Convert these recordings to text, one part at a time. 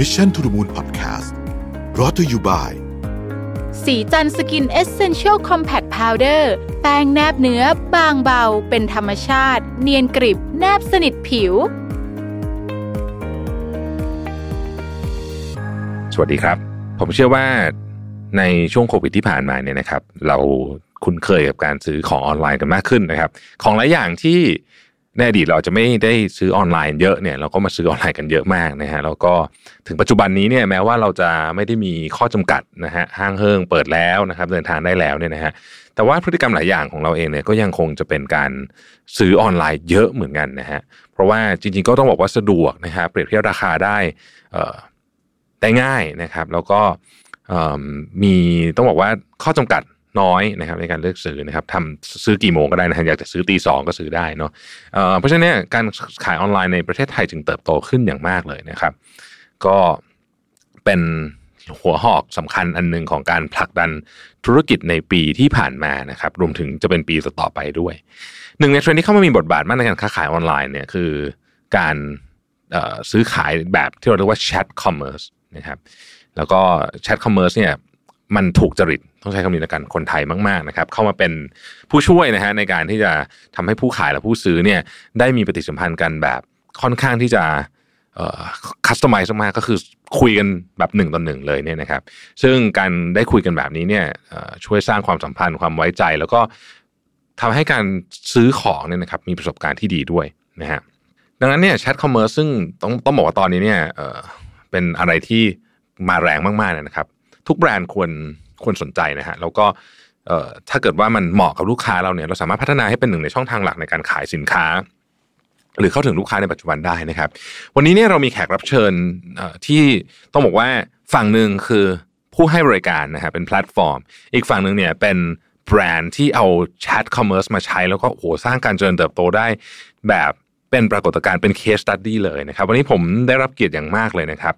Mission to the Moon Podcast Brought to you byศรีจันทร์ Skin Essential Compact Powder แป้งแนบเนื้อบางเบา เป็นธรรมชาติ เนียนกริบ แนบสนิทผิว สวัสดีครับ ผมเชื่อว่าในช่วงโควิดที่ผ่านมาเนี่ยนะครับ เราคุ้นเคยกับการซื้อของออนไลน์กันมากขึ้นนะครับ ของหลายอย่างที่ ในอดีตเราจะไม่ได้ซื้อออนไลน์เยอะเนี่ยเราก็มาซื้อออนไลน์กันเยอะมากนะฮะแล้วก็ถึงปัจจุบันนี้เนี่ยแม้ว่าเราจะไม่ได้มีข้อจำกัดนะฮะห้างเฮิงเปิดแล้วนะครับเดินทางได้แล้วเนี่ยนะฮะแต่ว่าพฤติกรรมหลายอย่างของเราเองเนี่ยก็ยังคงจะเป็นการซื้อออนไลน์เยอะเหมือนกันนะฮะเพราะว่าจริงๆก็ต้องบอกว่าสะดวกนะฮะเปรียบเทียบราคาได้ได้ง่ายนะครับ แล้วก็มีต้องบอกว่าข้อจำกัด น้อยนะครับในการเลือกซื้อนะครับทำซื้อกี่โมงก็ได้นะอยากจะซื้อตีสองก็ซื้อได้เนาะเพราะฉะนั้นการขายออนไลน์ในประเทศไทยจึงเติบโตขึ้นอย่างมากเลยนะครับ ก็เป็นหัวหอกสำคัญอันหนึ่งของการผลักดันธุรกิจในปีที่ผ่านมานะครับ รวมถึงจะเป็นปีต่อไปด้วย หนึ่งในเทรนด์ที่เข้ามามีบทบาทมากในการค้าขายออนไลน์เนี่ยคือการซื้อขายแบบที่เราเรียกว่า chat commerceนะครับแล้วก็ chat commerce เนี่ยมันถูกจริต ต้องใช้คำนี้ละกันคนไทยมากๆนะครับ เข้ามาเป็นผู้ช่วยนะฮะในการที่จะทำให้ผู้ขายและผู้ซื้อเนี่ยได้มีปฏิสัมพันธ์กันแบบค่อนข้างที่จะ customize มากก็คือคุยกันแบบหนึ่งต่อหนึ่งเลยเนี่ยนะครับ ซึ่งการได้คุยกันแบบนี้เนี่ยช่วยสร้างความสัมพันธ์ความไว้ใจ แล้วก็ทำให้การซื้อของเนี่ยนะครับมีประสบการณ์ที่ดีด้วยนะฮะดังนั้นเนี่ย chat commerce ซึ่งต้องต้องบอกว่าตอนนี้เนี่ยเป็นอะไรที่มาแรงมากๆนะครับ ทุกแบรนด์ควร ควรสนใจนะฮะแล้วก็ถ้าเกิดว่ามันเหมาะกับลูกค้าเราเนี่ยเราสามารถพัฒนาให้เป็นหนึ่งในช่องทางหลักในการขายสินค้า หรือเข้าถึงลูกค้าในปัจจุบันได้นะครับ วันนี้เนี่ยเรามีแขกรับเชิญที่ต้องบอกว่าฝั่งหนึ่งคือผู้ให้บริการนะฮะเป็นแพลตฟอร์ม อีกฝั่งหนึ่งเนี่ยเป็นแบรนด์ที่เอา chat commerce มาใช้ แล้วก็โอ้โหสร้างการเจริญเติบโตได้แบบเป็นปรากฏการณ์เป็น case study เลยนะครับ วันนี้ผมได้รับเกียรติอย่างมากเลยนะครับ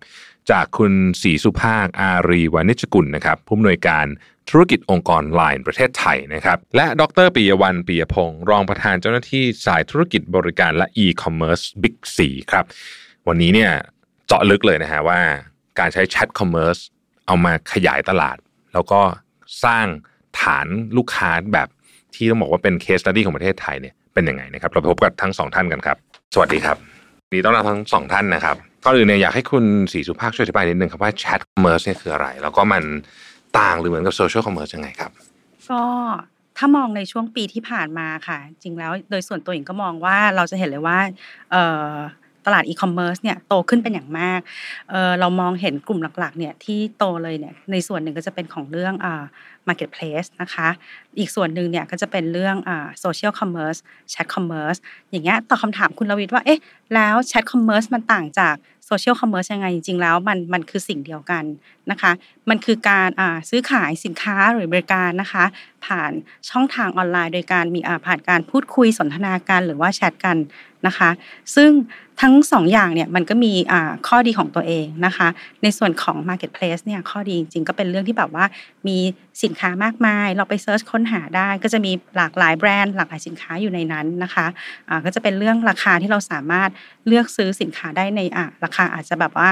จากคุณศรีสุภาคอารีวานิชกุลนะครับผู้อำนวยการธุรกิจองค์กรไลน์ประเทศไทยนะครับและดรปิยวันปิยพงศ์รองประธานเจ้าหน้าที่สายธุรกิจบริการและ e-commerce Big 4ครับวันนี้เนี่ยเจาะลึกเลยนะฮะว่าการใช้ chat commerceเอามาขยายตลาด แล้วก็สร้างฐานลูกค้าแบบที่ต้องบอกว่าเป็น case study ของประเทศไทยเนี่ยเป็นยังไงนะครับเราพบกับทั้งสองท่านกันครับ สวัสดีครับดีต้อนรับทั้งสองท่านนะครับ ก่อนอื่นเนี่ยอยากให้คุณศรีสุภาคช่วยอธิบายนิดนึงครับว่า chat commerce เนี่ยคืออะไร แล้วก็มันต่างหรือเหมือนกับ social commerce ยังไงครับ ก็ถ้ามองในช่วงปีที่ผ่านมาค่ะ จริงแล้วโดยส่วนตัวเองก็มองว่าเราจะเห็นเลยว่า ตลาดอีคอมเมิร์ซเนี่ยโตขึ้นเป็นอย่างมากเเรามองเห็นกลุ่มหลักๆเนี่ยที่โตเลยเนี่ยในส่วนหนึ่งก็จะเป็นของเรื่องอ่า marketplace นะคะ อีกส่วนหนึ่งเนี่ยก็จะเป็นเรื่องอ่า social commerce chat commerce อย่างเงี้ยตอบคำถามคุณลวิทว่าเอ๊ะแล้ว chat commerce มันต่างจาก social commerce ยังไงจริงๆแล้วมันมันคือสิ่งเดียวกันนะคะ มันคือการอ่าซื้อขายสินค้าหรือบริการนะคะ ผ่านช่องทางออนไลน์ โดยการมีอ่าผ่านการพูดคุยสนทนาการหรือว่าแชทกัน นะคะ ซึ่งทั้งสองอย่างเนี่ยมันก็มีข้อดีของตัวเองนะคะ ในส่วนของ Marketplace เนี่ยข้อดีจริงๆก็เป็นเรื่องที่แบบว่ามีสินค้ามากมาย เราไป search ค้นหาได้ ก็จะมีหลากหลายแบรนด์หลากหลายสินค้าอยู่ในนั้นนะคะ ก็จะเป็นเรื่องราคาที่เราสามารถเลือกซื้อสินค้าได้ในราคาอาจจะแบบว่า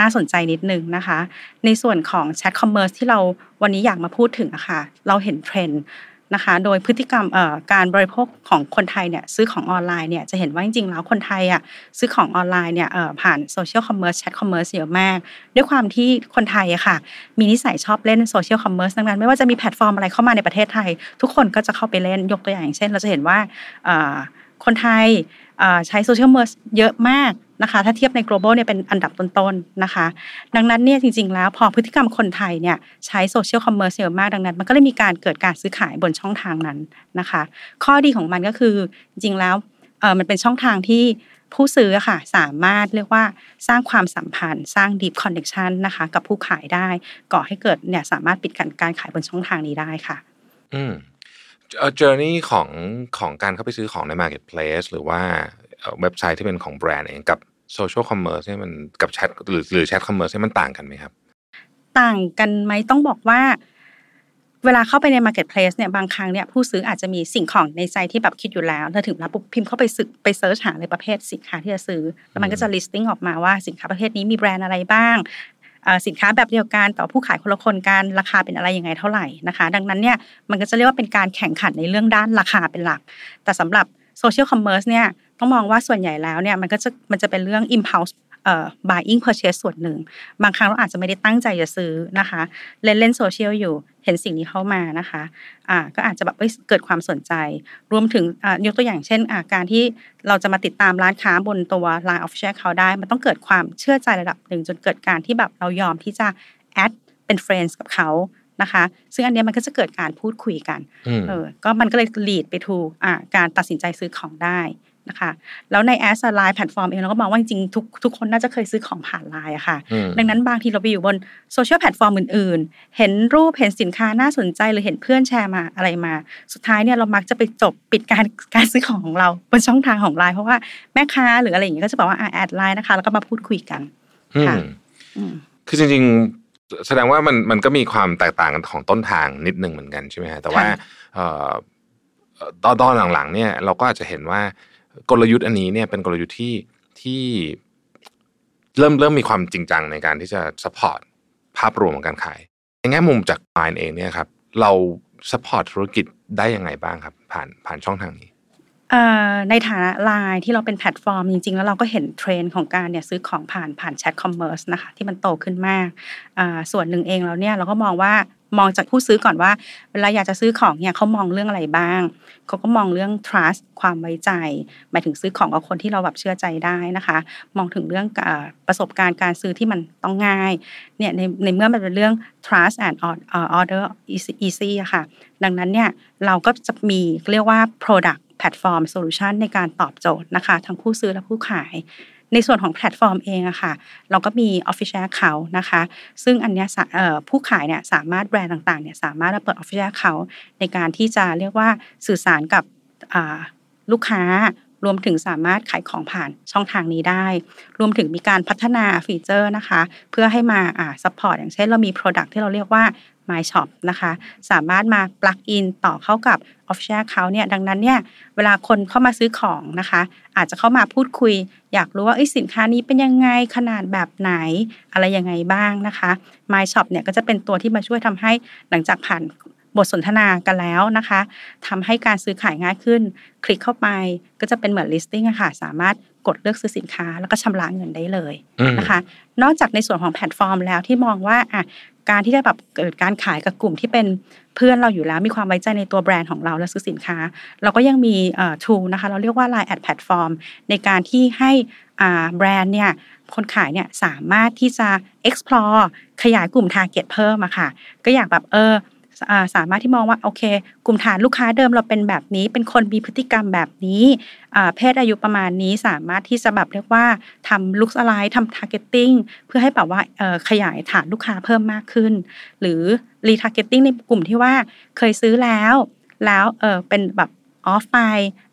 น่าสนใจนิดนึงนะคะ ในส่วนของ chat commerce ที่เราวันนี้อยากมาพูดถึงอะค่ะเราเห็นเทรนด์ นะคะ โดยพฤติกรรมการบริโภคของคนไทยเนี่ยซื้อของออนไลน์เนี่ยจะเห็นว่าจริงๆแล้วคนไทยอะซื้อของออนไลน์เนี่ยผ่าน social commerce chat commerce เยอะมาก ด้วยความที่คนไทยอะค่ะ มีนิสัยชอบเล่น social commerce ดังนั้น ไม่ว่าจะมีแพลตฟอร์มอะไรเข้ามาในประเทศไทย ทุกคนก็จะเข้าไปเล่นยกตัวอย่างเช่น เราจะเห็นว่าคนไทย ใช้ social commerce เยอะมากนะคะถ้าเทียบใน global เนี่ยเป็นอันดับต้นๆนะคะ ดังนั้นเนี่ยจริง ๆ แล้วพอพฤติกรรมคนไทยเนี่ยใช้ social commerce เยอะมากดังนั้น มันก็เลยมีการเกิดการซื้อขายบนช่องทางนั้นนะคะ ข้อดีของมันก็คือจริงๆแล้วมันเป็นช่องทางที่ผู้ซื้อค่ะสามารถเรียกว่าสร้างความสัมพันธ์ สร้าง deep connection นะคะ กับผู้ขายได้ก่อให้เกิดเนี่ยสามารถปิดการการขายบนช่องทางนี้ได้ค่ะ อืม journey ของของการเข้าไปซื้อของใน marketplace หรือว่าเว็บไซต์ที่เป็นของแบรนด์เองกับ social commerce เนี่ยมันกับแชทหรือหรือ chat commerce เนี่ยมันต่างกันไหมครับ ต่างกันไหมต้องบอกว่า เวลาเข้าไปใน Marketplace เนี่ยบางครั้งเนี่ยผู้ซื้ออาจจะมีสิ่งของในใจที่แบบคิดอยู่แล้วแล้วถึงแล้วปุ๊บพิมพ์เข้าไปสึกไป search หาเลยประเภทสินค้าที่จะซื้อ แล้วมันก็จะ listing ออกมาว่าสินค้าประเภทนี้มีแบรนด์อะไรบ้าง สินค้าแบบเดียวกันแต่ผู้ขายคนละคนกันราคาเป็นอะไรยังไงเท่าไหร่นะคะ ดังนั้นเนี่ยมันก็จะเรียกว่าเป็นการแข่งขันในเรื่องด้านราคาเป็นหลัก แต่สำหรับsocial commerce เนี่ยต้องมองว่าส่วนใหญ่แล้วเนี่ยมันก็จะมันจะเป็นเรื่อง impulse buying purchase ส่วนหนึ่ง บางครั้งเราอาจจะไม่ได้ตั้งใจจะซื้อนะคะ เล่นเล่นโซเชียลอยู่เห็นสิ่งนี้เข้ามานะคะอ่าก็อาจจะแบบเกิดความสนใจ รวมถึงอ่ายกตัวอย่างเช่นอ่าการที่เราจะมาติดตามร้านค้าบนตัว Line Official เขาได้ มันต้องเกิดความเชื่อใจระดับหนึ่งจนเกิดการที่แบบเรายอมที่จะ add เป็น friends กับเขานะคะซึ่งอันนี้มันก็จะเกิดการพูดคุยกันเออก็มันก็เลย lead ไปถูกอ่าการตัดสินใจซื้อของได้ นะคะแล้วใน as ไลน์แพลตฟอร์มเองเราก็มองว่าจริงๆทุกทุกคนน่าจะเคยซื้อของผ่านไลน์อะค่ะ ดังนั้นบางทีเราไปอยู่บนโซเชียลแพลตฟอร์มอื่นๆ เห็นรูปเห็นสินค้าน่าสนใจหรือเห็นเพื่อนแชร์มาอะไรมา สุดท้ายเนี่ยเรามักจะไปจบปิดการการซื้อของของเราบนช่องทางของไลน์เพราะว่าแม่ค้าหรืออะไรอย่างเงี้ยก็จะบอกว่า add ไลน์นะคะ แล้วก็มาพูดคุยกันค่ะคือจริงๆแสดงว่ามันมันก็มีความแตกต่างกันของต้นทางนิดนึงเหมือนกันใช่ไหมฮะแต่ว่าตอนตอนหลังๆเนี่ยเราก็อาจจะเห็นว่า กลยุทธ์อันนี้เนี่ยเป็นกลยุทธ์ที่ที่เริ่มเริ่มมีความจริงจังในการที่จะ support ภาพรวมของการขายในแง่มุมจากไลน์เองเนี่ยครับเรา support ธุรกิจได้ยังไงบ้างครับ ผ่านผ่านช่องทางนี้ ในฐานะไลน์ที่เราเป็นแพลตฟอร์มจริงๆ แล้วเราก็เห็นเทรนด์ของการเนี่ยซื้อของผ่านผ่าน Chat Commerce นะคะที่มันโตขึ้นมากส่วนหนึ่งเองเราเนี่ยเราก็มองว่ามองจากผู้ซื้อก่อนว่า เวลาอยากจะซื้อของเนี่ยเขามองเรื่องอะไรบ้าง เขาก็มองเรื่อง trust ความไว้ใจหมายถึงซื้อของกับคนที่เราแบบเชื่อใจได้นะคะ มองถึงเรื่องประสบการณ์การซื้อที่มันต้องง่ายเนี่ยในในเมื่อมันเป็นเรื่อง trust and order easy ค่ะ ดังนั้นเนี่ยเราก็จะมีเรียกว่า product แพลตฟอร์มโซลูชันในการตอบโจทย์นะคะ ทั้งผู้ซื้อและผู้ขายในส่วนของแพลตฟอร์มเองอะค่ะ เราก็มี Official Account นะคะ ซึ่งอันนี้ผู้ขายเนี่ยสามารถแบรนด์ต่างๆเนี่ยสามารถเปิด Official Account ในการที่จะเรียกว่าสื่อสารกับลูกค้ารวมถึงสามารถขายของผ่านช่องทางนี้ได้ รวมถึงมีการพัฒนาฟีเจอร์นะคะ เพื่อให้มาอ่า support อย่างเช่นเรามี Product ที่เราเรียกว่า My Shop นะคะ สามารถมา plug-in ต่อเข้ากับ Official Account เนี่ยดังนั้นเนี่ยเวลาคนเข้ามาซื้อของนะคะ อาจจะเข้ามาพูดคุย อยากรู้ว่าสินค้านี้เป็นยังไงขนาดแบบไหนอะไรยังไงบ้างนะคะ My Shop เนี่ยก็จะเป็นตัวที่มาช่วยทำให้หลังจากผ่านบทสนทนากันแล้วนะคะทำให้การซื้อขายง่ายขึ้น คลิกเข้าไปก็จะเป็นเหมือน listing อะค่ะ สามารถกดเลือกซื้อสินค้าแล้วก็ชำระเงินได้เลยนะคะ นอกจากในส่วนของแพลตฟอร์มแล้วที่มองว่าอะ การที่จะแบบเกิดการขายกับกลุ่มที่เป็นเพื่อนเราอยู่แล้วมีความไว้ใจในตัวแบรนด์ของเราและซื้อสินค้า เราก็ยังมี tool นะคะเราเรียกว่า Line Ad Platform ในการที่ให้แบรนด์เนี่ยคนขายเนี่ยสามารถที่จะ explore ขยายกลุ่ม target เพิ่มอะค่ะ ก็อยากแบบเออ สามารถที่มองว่าโอเค กลุ่มฐานลูกค้าเดิมเราเป็นแบบนี้ เป็นคนมีพฤติกรรมแบบนี้เพศอายุประมาณนี้สามารถที่จะแบบเรียกว่าทำ lookalike ทำ targeting เพื่อให้แบบว่าขยายฐานลูกค้าเพิ่มมากขึ้น หรือretargeting ในกลุ่มที่ว่าเคยซื้อแล้วแล้วเออเป็นแบบ off ไป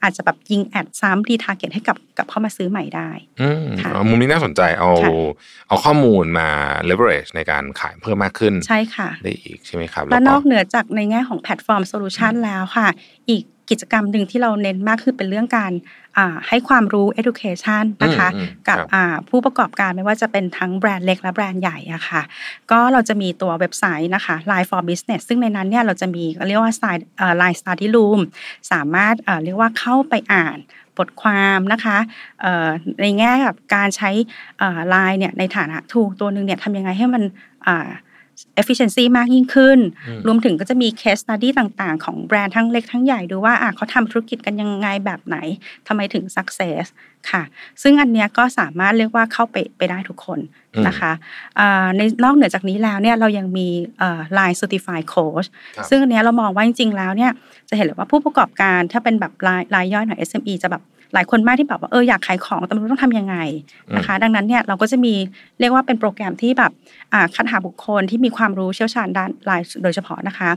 อาจจะแบบยิง ad ซ้ำ retarget ให้กับกับเข้ามาซื้อใหม่ได้อืมมุมนี้น่าสนใจเอาเอาข้อมูลมา leverage ในการขายเพิ่มมากขึ้น ใช่ค่ะ ได้อีกใช่ไหมครับ และนอกเหนือจากในแง่ของแพลตฟอร์มโซลูชันแล้วค่ะ อีก กิจกรรมหนึ่งที่เราเน้นมากคือเป็นเรื่องการให้ความรู้ education นะคะกับผู้ประกอบการไม่ว่าจะเป็นทั้งแบรนด์เล็กและแบรนด์ใหญ่อะค่ะก็เราจะมีตัวเว็บไซต์นะคะ Line for Business ซึ่งในนั้นเนี่ยเราจะมีเรียกว่า Line Study Room สามารถเรียกว่าเข้าไปอ่านบทความนะคะในแง่กับการใช้ไลน์เนี่ยในฐานะทูตัวหนึ่งเนี่ยทำยังไงให้มัน efficiency มากยิ่งขึ้น รวมถึงก็จะมี case study ต่างๆ ของแบรนด์ทั้งเล็กทั้งใหญ่ดูว่าเขาทำธุรกิจกันยังไงแบบไหนทำไมถึง success ค่ะ ซึ่งอันเนี้ยก็สามารถเรียกว่าเข้าไปไปได้ทุกคนนะคะในนอกเหนือจากนี้แล้วเนี่ยเรายังมี line certified coach ซึ่งอันเนี้ยเรามองว่าจริงๆแล้วเนี่ยจะเห็นเลยว่าผู้ประกอบการถ้าเป็นแบบรายรายย่อยหน่อย SME จะแบบ หลายคนมากที่แบบว่าเอออยากขายของแต่ไม่รู้ต้องทำยังไงนะคะ ดังนั้นเนี่ยเราก็จะมีเรียกว่าเป็นโปรแกรมที่แบบคัดหาบุคคลที่มีความรู้เชี่ยวชาญด้านไลน์โดยเฉพาะนะคะ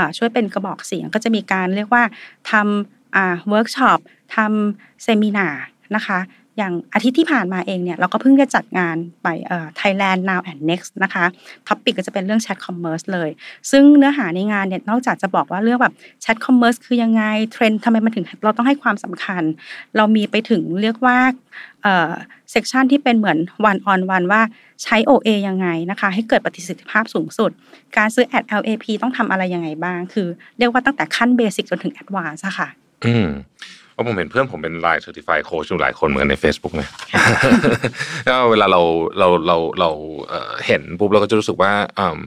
ะช่วยเป็นกระบอกเสียงก็จะมีการเรียกว่าทำเวิร์กช็อปทำ seminar นะคะ อย่างอาทิตย์ที่ผ่านมาเองเนี่ยเราก็เพิ่งจะจัดงานไปเอ่อ Thailand Now and Next นะคะ topic ก็จะเป็นเรื่อง Chat Commerce เลย ซึ่งเนื้อหาในงานเนี่ยนอกจากจะบอกว่าเรื่องแบบ Chat Commerce คือยังไงเทรนด์ทำไมมันถึงเราต้องให้ความสำคัญ เรามีไปถึงเรียกว่าเอ่อ section ที่เป็นเหมือน one o one ว่าใช้ OA ยังไงนะคะให้เกิดประสิทธิภาพสูงสุด การซื้อ Ad LAP ต้องทำอะไรยังไงบ้าง คือเรียกว่าตั้งแต่ขั้น basic จนถึง advance ค่ะ อืม เพราะผมเห็นเพื่อนผมเป็นไลน์ Certified Coach อยู่หลายคนเหมือนใน Facebook นะก็เวลาเราเราเราเราเอ่อเห็นปุ๊บเราก็จะรู้สึกว่าอืม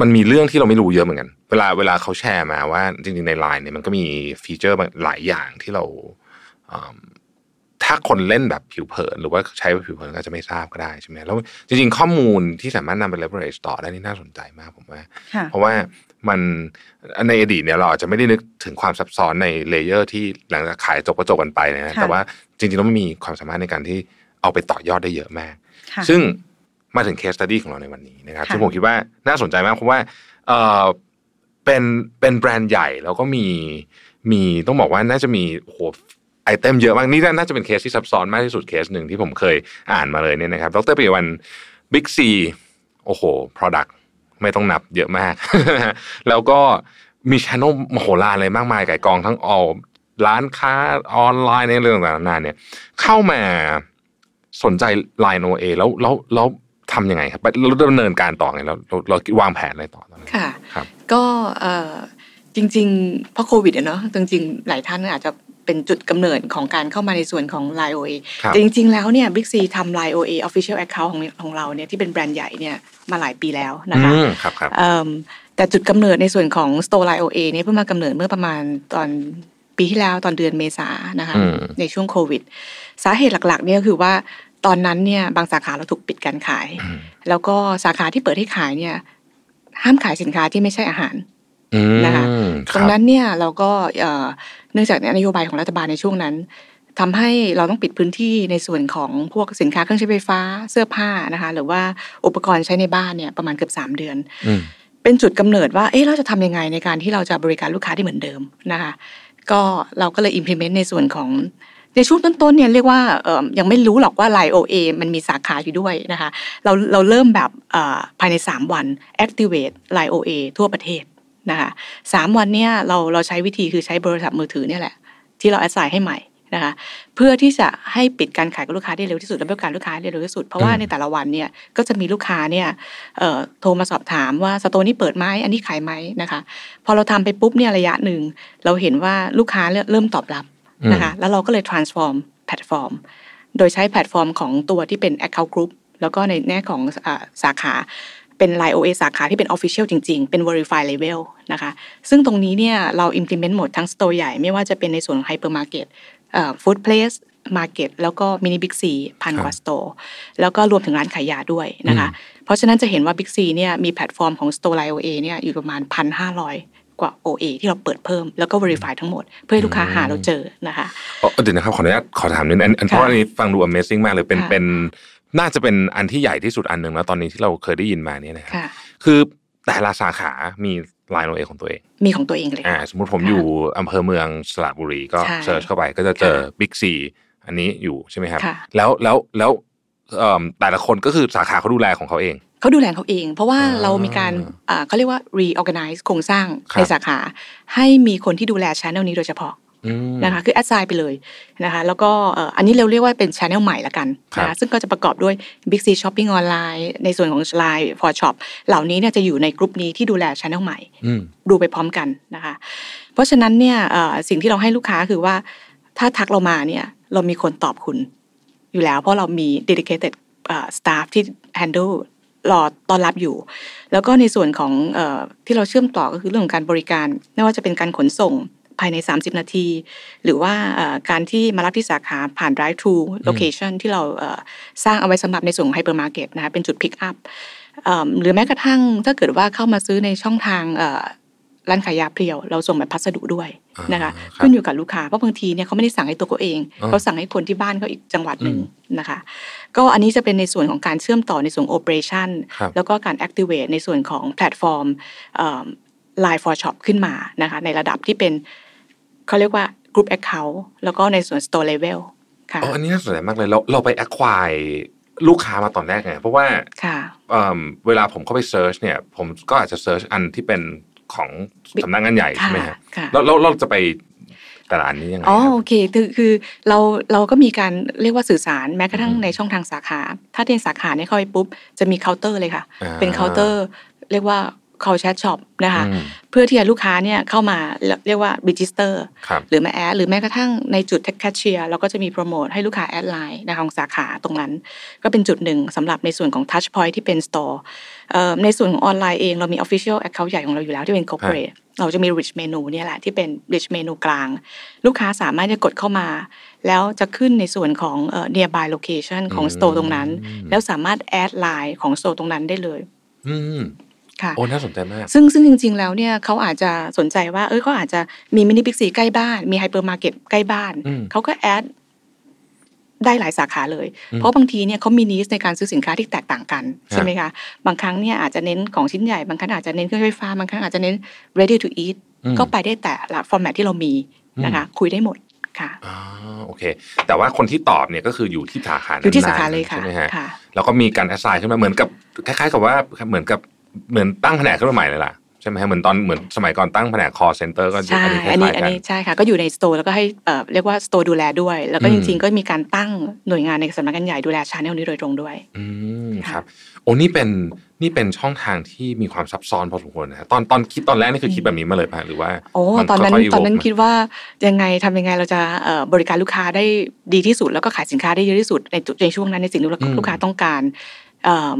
มันมีเรื่องที่เราไม่รู้เยอะเหมือนกัน เวลาเวลาเขาแชร์มาว่าจริงๆในไลน์เนี่ยมันก็มีฟีเจอร์หลายอย่างที่เราอืมถ้าคนเล่นแบบผิวเผินหรือว่าใช้แบบผิวเผินก็จะไม่ทราบก็ได้ใช่ไหมแล้วจริงๆ ข้อมูลที่สามารถนำไป leverage ต่อได้นี่น่าสนใจมากผมว่าค่ะเพราะว่า มันในอดีตเนี่ยเราอาจจะไม่ได้นึกถึงความซับซ้อนใน layer ที่หลังจากขายจบก็จบกันไปนะค่ะแต่ว่าจริงๆแล้วมันมีความสามารถในการที่เอาไปต่อยอดได้เยอะมากค่ะซึ่งมาถึง case study ของเราในวันนี้นะครับค่ะซึ่งผมคิดว่าน่าสนใจมากเพราะว่าเออเป็นเป็นแบรนด์ใหญ่แล้วก็มีมีต้องบอกว่าน่าจะมีโอ้โห item เยอะมากนี่น่าจะเป็นเคสที่ซับซ้อนมากที่สุดเคสหนึ่งที่ผมเคยอ่านมาเลยเนี่ยนะครับดรปิยวันบิ๊กซีโอ้โห product ไม่ต้องนับเยอะมาก แล้วก็มีช anel มโหฬารอะไรมากมายไก่กองทั้งออร้านค้าออนไลน์ในเรื่องต่างๆนานาเนี่ย เข้ามาสนใจ Line OA แล้วแล้วแล้วทำยังไงครับเราดำเนินการต่อไงเราเราเราวางแผนอะไรต่อตอนนั้นค่ะครับ ก็เอ่อจริงๆเพราะโควิดอะเนาะจริงๆ หลายท่านอาจจะ เป็นจุดกำเนิดของการเข้ามาในส่วนของ Line OA ครับแต่จริง ๆ แล้วเนี่ย Big C ทำ Line OA Official Account ของของเราเนี่ยที่เป็นแบรนด์ใหญ่เนี่ยมาหลายปีแล้วนะคะอืมครับครับเอิ่มแต่จุดกำเนิดในส่วนของ Store Line OA เนี่ยเพิ่งมากำเนิดเมื่อประมาณตอนปีที่แล้วตอนเดือนเมษานะคะอืมในช่วงโควิด สาเหตุหลักๆเนี่ยก็คือว่าตอนนั้นเนี่ยบางสาขาเราถูกปิดการขายอืมแล้วก็สาขาที่เปิดให้ขายเนี่ยห้ามขายสินค้าที่ไม่ใช่อาหารอืม นะคะคตรบงนั้นเนี่ยเราก็เอ่อเนื่องจากนโยบายของรัฐบาลในช่วงนั้นทำให้เราต้องปิดพื้นที่ในส่วนของพวกสินค้าเครื่องใช้ไฟฟ้าเสื้อผ้านะคะ หรือว่าอุปกรณ์ใช้ในบ้านเนี่ยประมาณเกือบสามเดือนอืมเป็นจุดกำเนิดว่าเอ๊ะเราจะทำยังไงในการที่เราจะบริการลูกค้าได้เหมือนเดิมนะคะ ก็เราก็เลย implement ในส่วนของในช่วงต้นๆเนี่ยเรียกว่าเอ่อยังไม่รู้หรอกว่า Line OA มันมีสาขาอยู่ด้วยนะคะ เราเราเริ่มแบบเอ่อภายใน 3 วัน activate Line OA ทั่วประเทศ นะคะสามวันเนี่ยเราเราใช้วิธีคือใช้โทรศัพท์มือถือเนี่ยแหละ ที่เราแอดไซน์ให้ใหม่นะคะเพื่อที่จะให้ปิดการขายกับลูกค้าได้เร็วที่สุดและบริการลูกค้าได้เร็วที่สุด เพราะว่าอืมในแต่ละวันเนี่ยก็จะมีลูกค้าเนี่ยเอ่อโทรมาสอบถามว่า store นี้เปิดไหมอันนี้ขายไหมนะคะ พอเราทำไปปุ๊บเนี่ยระยะหนึ่งเราเห็นว่าลูกค้าเริ่มเริ่มตอบรับนะคะแล้วเราก็เลย transform แพลตฟอร์ม โดยใช้แพลตฟอร์มของตัวที่เป็น account group แล้วก็ในแง่ของอาสาขา เป็น Line OA สาขาที่เป็น Official จริง ๆ เป็น Verify Level นะคะ ซึ่งตรงนี้เนี่ยเรา implement หมดทั้ง store ใหญ่ไม่ว่าจะเป็นในส่วนของ hypermarket เอ่อ food place market แล้วก็ mini big C พันกว่า store แล้วก็รวมถึงร้านขายยาด้วยนะคะ เพราะฉะนั้นจะเห็นว่า big C เนี่ยมีแพลตฟอร์มของ store Line OA เนี่ยอยู่ประมาณ1,500กว่า OA ที่เราเปิดเพิ่มแล้วก็ verify ทั้งหมด เพื่อให้ลูกค้าหาเราเจอนะคะอ๋อเดี๋ยวนะครับ ขออนุญาตขอถามนิดนึงอันอันเพราะค่ะอันนี้ฟังดู Amazing มากเลยเป็นค่ะเป็น น่าจะเป็นอันที่ใหญ่ที่สุดอันหนึ่งแล้วตอนนี้ที่เราเคยได้ยินมาเนี่ยนะครับค่ะคือแต่ละสาขามี Line OA ของตัวเอง มีของตัวเองเลยอ่าสมมติผมค่ะอยู่อำเภอเมืองสระบุรีก็ใช่เซิร์ชเข้าไปก็จะเจอค่ะบิ๊กซีอันนี้อยู่ใช่ไหมครับค่ะแล้วแล้วแล้วเอิ่มแต่ละคนก็คือสาขาเขาดูแลของเขาเองเขาดูแลเขาเอง เพราะว่าอ่าเรามีการอ่าเขาเรียกว่า reorganize โครงสร้างครับในสาขา ให้มีคนที่ดูแล channel นี้โดยเฉพาะอืม นะคะคือ assign ไปเลยนะคะแล้วก็เอ่ออันนี้เราเรียกว่าเป็น channel ใหม่ละกันครับนะคะซึ่งก็จะประกอบด้วย Big C Shopping Online ในส่วนของ Line for Shop เหล่านี้เนี่ยจะอยู่ในกลุ่มนี้ที่ดูแล channel ใหม่อืมดูไปพร้อมกันนะคะเพราะฉะนั้นเนี่ยเอ่อสิ่งที่เราให้ลูกค้าคือว่าถ้าทักเรามาเนี่ยเรามีคนตอบคุณอยู่แล้ว เพราะเรามี dedicated เอ่อ staff ที่ handle รอต้อนรับอยู่ แล้วก็ในส่วนของเออที่เราเชื่อมต่อก็คือเรื่องของการบริการ ไม่ว่าจะเป็นการขนส่ง ภายใน 30 นาที หรือว่าเอ่อการที่มารับที่สาขาผ่าน drive thru location ที่เราเอ่อสร้างเอาไว้สำหรับในส่วนของ hypermarket นะคะเป็นจุด pick up เอิ่มหรือแม้กระทั่งถ้าเกิดว่าเข้ามาซื้อในช่องทางเอ่อร้านขายยาเพรียว เราส่งแบบพัสดุด้วยนะคะอ่าครับขึ้นอยู่กับลูกค้าเพราะบางทีเนี่ยเขาไม่ได้สั่งให้ตัวเขาเองอ่าเขาสั่งให้คนที่บ้านเขาอีกจังหวัดหนึ่งออืมนะคะก็อันนี้จะเป็นในส่วนของการเชื่อมต่อในส่วน operation ครับแล้วก็การ activate ในส่วนของแพลตฟอร์มเอ่อ Line for Shop ขึ้นมานะคะในระดับที่เป็น เขาเรียกว่า group account แล้วก็ในส่วน store level ค่ะอ๋ออันนี้น่าสนใจมากเลยเราเราไป acquire ลูกค้ามาตอนแรกไงเพราะว่าค่ะเอิ่มเวลาผมเข้าไป search เนี่ย ผมก็อาจจะ search อันที่เป็นของสำนักงานใหญ่ใช่ไหมฮะค่ะแล้วแล้วเราจะไปตลาดนี้ยังไงอ๋อครับโอเคคือคือเราเราก็มีการเรียกว่าสื่อสารแม้กระทั่งอืมในช่องทางสาขา ถ้าในสาขาเนี่ยเข้าไปปุ๊บจะมีเคาน์เตอร์เลยค่ะอ่าเป็นเคาน์เตอร์ เรียกว่า call chat shop นะคะอืมเพื่อที่จะลูกค้าเนี่ยเข้ามาเรียกว่า register ครับหรือมา add หรือแม้กระทั่งในจุดแคชเชียร์เราก็จะมีโปรโมทให้ลูกค้า add ไลน์นะคะของสาขาตรงนั้น ก็เป็นจุดหนึ่งสำหรับในส่วนของ touch point ที่เป็น store เอ่อในส่วนของออนไลน์เองเรามี official account ใหญ่ของเราอยู่แล้วที่เป็น corporate เราจะมี rich menu เนี่ยแหละที่เป็น rich menu กลาง ลูกค้าสามารถจะกดเข้ามา แล้วจะขึ้นในส่วนของเอ่อ nearby location ของอืม store ตรงนั้น แล้วสามารถ add ไลน์ของ store ตรงนั้นได้เลยอืม ค่ะโอ้น่าสนใจมาก ซึ่งซึ่งจริง ๆ แล้วเนี่ยเขาอาจจะสนใจว่าเออเขาอาจจะมีมินิบิ๊กซีใกล้บ้านมีไฮเปอร์มาร์เก็ตใกล้บ้านอืมเขาก็ add ได้หลายสาขาเลยอืมเพราะบางทีเนี่ยเขามี needs ในการซื้อสินค้าที่แตกต่างกันใช่ไหมคะ บางครั้งเนี่ยอาจจะเน้นของชิ้นใหญ่ บางครั้งอาจจะเน้นเครื่องใช้ไฟฟ้า บางครั้งอาจจะเน้น ready to eat อืมก็ไปได้แต่ละ format ที่เรามีนะคะคุยได้หมดค่ะอ่าโอเค แต่ว่าคนที่ตอบเนี่ยก็คืออยู่ที่สาขาอยู่ที่สาขานั้นๆเลยค่ะใช่ไหมฮะค่ะแล้วก็มีการ assign ขึ้นมาเหมือนกับคล้ายๆกับว่าเหมือนกับ เหมือนตั้งแผนกขึ้นมาใหม่เลยล่ะใช่ไหมฮะเหมือนตอนเหมือนสมัยก่อนตั้งแผนก call center ก็ใช่อันนี้อันนี้คล้ายๆกันอันนี้ใช่ค่ะก็อยู่ใน store แล้วก็ให้เอ่อเรียกว่า store ดูแลด้วย แล้วก็อืมจริงๆก็มีการตั้งหน่วยงานในสำนักงานใหญ่ดูแล channel นี้โดยตรงด้วยอืมค่ะครับโอ้นี่เป็นนี่เป็นช่องทางที่มีความซับซ้อนพอสมควรนะฮะตอนตอนคิดตอนแรกนี่คือคิดแบบนี้มาเลยป่ะหรือว่าโอ้มันค่อยๆตอนนั้นตอนนั้น evolve คิดว่ายังไงทำยังไงเราจะเอ่อบริการลูกค้าได้ดีที่สุด แล้วก็ขายสินค้าได้เยอะที่สุดในจุดในช่วงนั้นในสิ่งที่อืมลูกค้าต้องการเอ่อ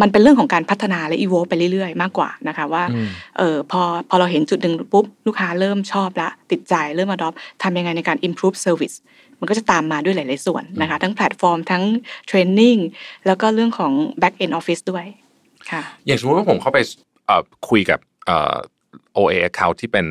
มันเป็นเรื่องของการพัฒนาและ evolve ไปเรื่อยๆ มากกว่านะคะว่าอืมเออพอพอเราเห็นจุดหนึ่งปุ๊บลูกค้าเริ่มชอบละติดใจเริ่ม adopt ทำยังไงในการ improve service มันก็จะตามมาด้วยหลาย ๆ ส่วนนะคะ ทั้งแพลตฟอร์มทั้ง training แล้วก็เรื่องของ back end office ด้วยค่ะอย่างสมมติว่าผมเข้าไปเอ่อคุยกับเอ่อ OA account ที่เป็น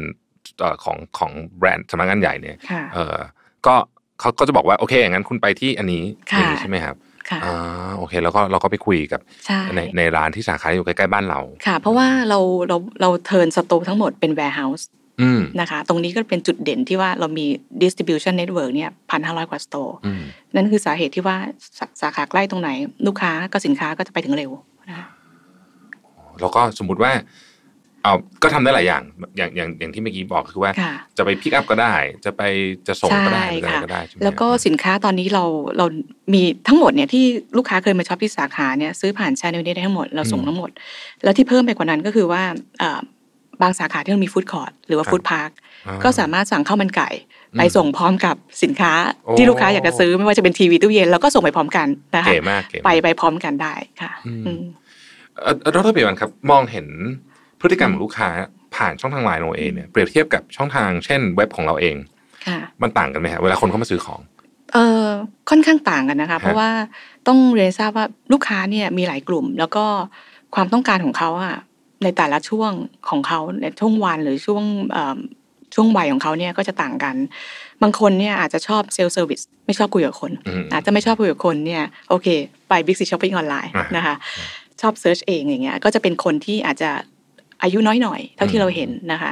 เอ่อของของแบรนด์สำนักงานใหญ่เนี่ยค่ะเออก็เขาก็จะบอกว่าโอเคอย่างนั้นคุณไปที่อันนี้ค่ะย่างนี้ใช่ไหมครับ ค่ะอ่าโอเค แล้วก็เราก็ไปคุยกับใช่ในในร้านที่สาขาที่อยู่ใกล้ๆบ้านเราค่ะ เพราะว่าเราเราเรา turn store ทั้งหมดเป็น warehouse อืมนะคะ ตรงนี้ก็เป็นจุดเด่นที่ว่าเรามี distribution network เนี่ยพันห้าร้อยกว่า store อืมนั่นคือสาเหตุที่ว่าสาสาขาใกล้ตรงไหน ลูกค้าก็สินค้าก็จะไปถึงเร็วนะคะแล้วก็สมมุติว่า เอาก็ทำได้หลายอย่างอย่างอย่างอย่างที่เมื่อกี้บอกคือว่าค่ะจะไป pick up ก็ได้ จะไปจะส่งก็ได้ใช่หรืออะไรค่ะก็ได้ใช่ไหมแล้วก็ครับสินค้าตอนนี้เราเรามีทั้งหมดเนี่ยที่ลูกค้าเคยมา shop ที่สาขาเนี่ยซื้อผ่าน channel นี้ได้ทั้งหมดเราส่งทั้งหมด แล้วที่เพิ่มไปกว่านั้นก็คือว่าเอ่อบางสาขาที่มันมี food court หรือว่า food park อ่าก็สามารถสั่งข้าวมันไก่อืมไปส่งพร้อมกับสินค้าโอ้ที่ลูกค้าอยากจะซื้อไม่ว่าจะเป็นทีวีตู้เย็นเราก็ส่งไปพร้อมกันนะคะเก๋มากเก๋มากไปไปพร้อมกันได้ค่ะอืมอืมเอ่อดรเปียวันครับ มองเห็น พฤติกรรมของลูกค้าผ่านช่องทางไลน์เราเองเนี่ยเปรียบเทียบกับช่องทางเช่นเว็บของเราเองค่ะมันต่างกันไหมฮะเวลาคนเข้ามาซื้อของเอ่อค่อนข้างต่างกันนะคะ เพราะว่าต้องเรียนทราบว่าลูกค้าเนี่ยมีหลายกลุ่ม แล้วก็ความต้องการของเขาอะในแต่ละช่วงของเขาในช่วงวันหรือช่วงเอ่อช่วงวัยของเขาเนี่ยก็จะต่างกัน บางคนเนี่ยอาจจะชอบ self service ไม่ชอบคุยกับคนอืมอาจจะไม่ชอบคุยกับคนเนี่ยโอเค ไปบิ๊กซีช้อปปิ้งออนไลน์อ่านนะคะชอบ search เองอย่างเงี้ยก็จะเป็นคนที่อาจจะ อายุน้อยหน่อยเท่าที่เราเห็นนะคะ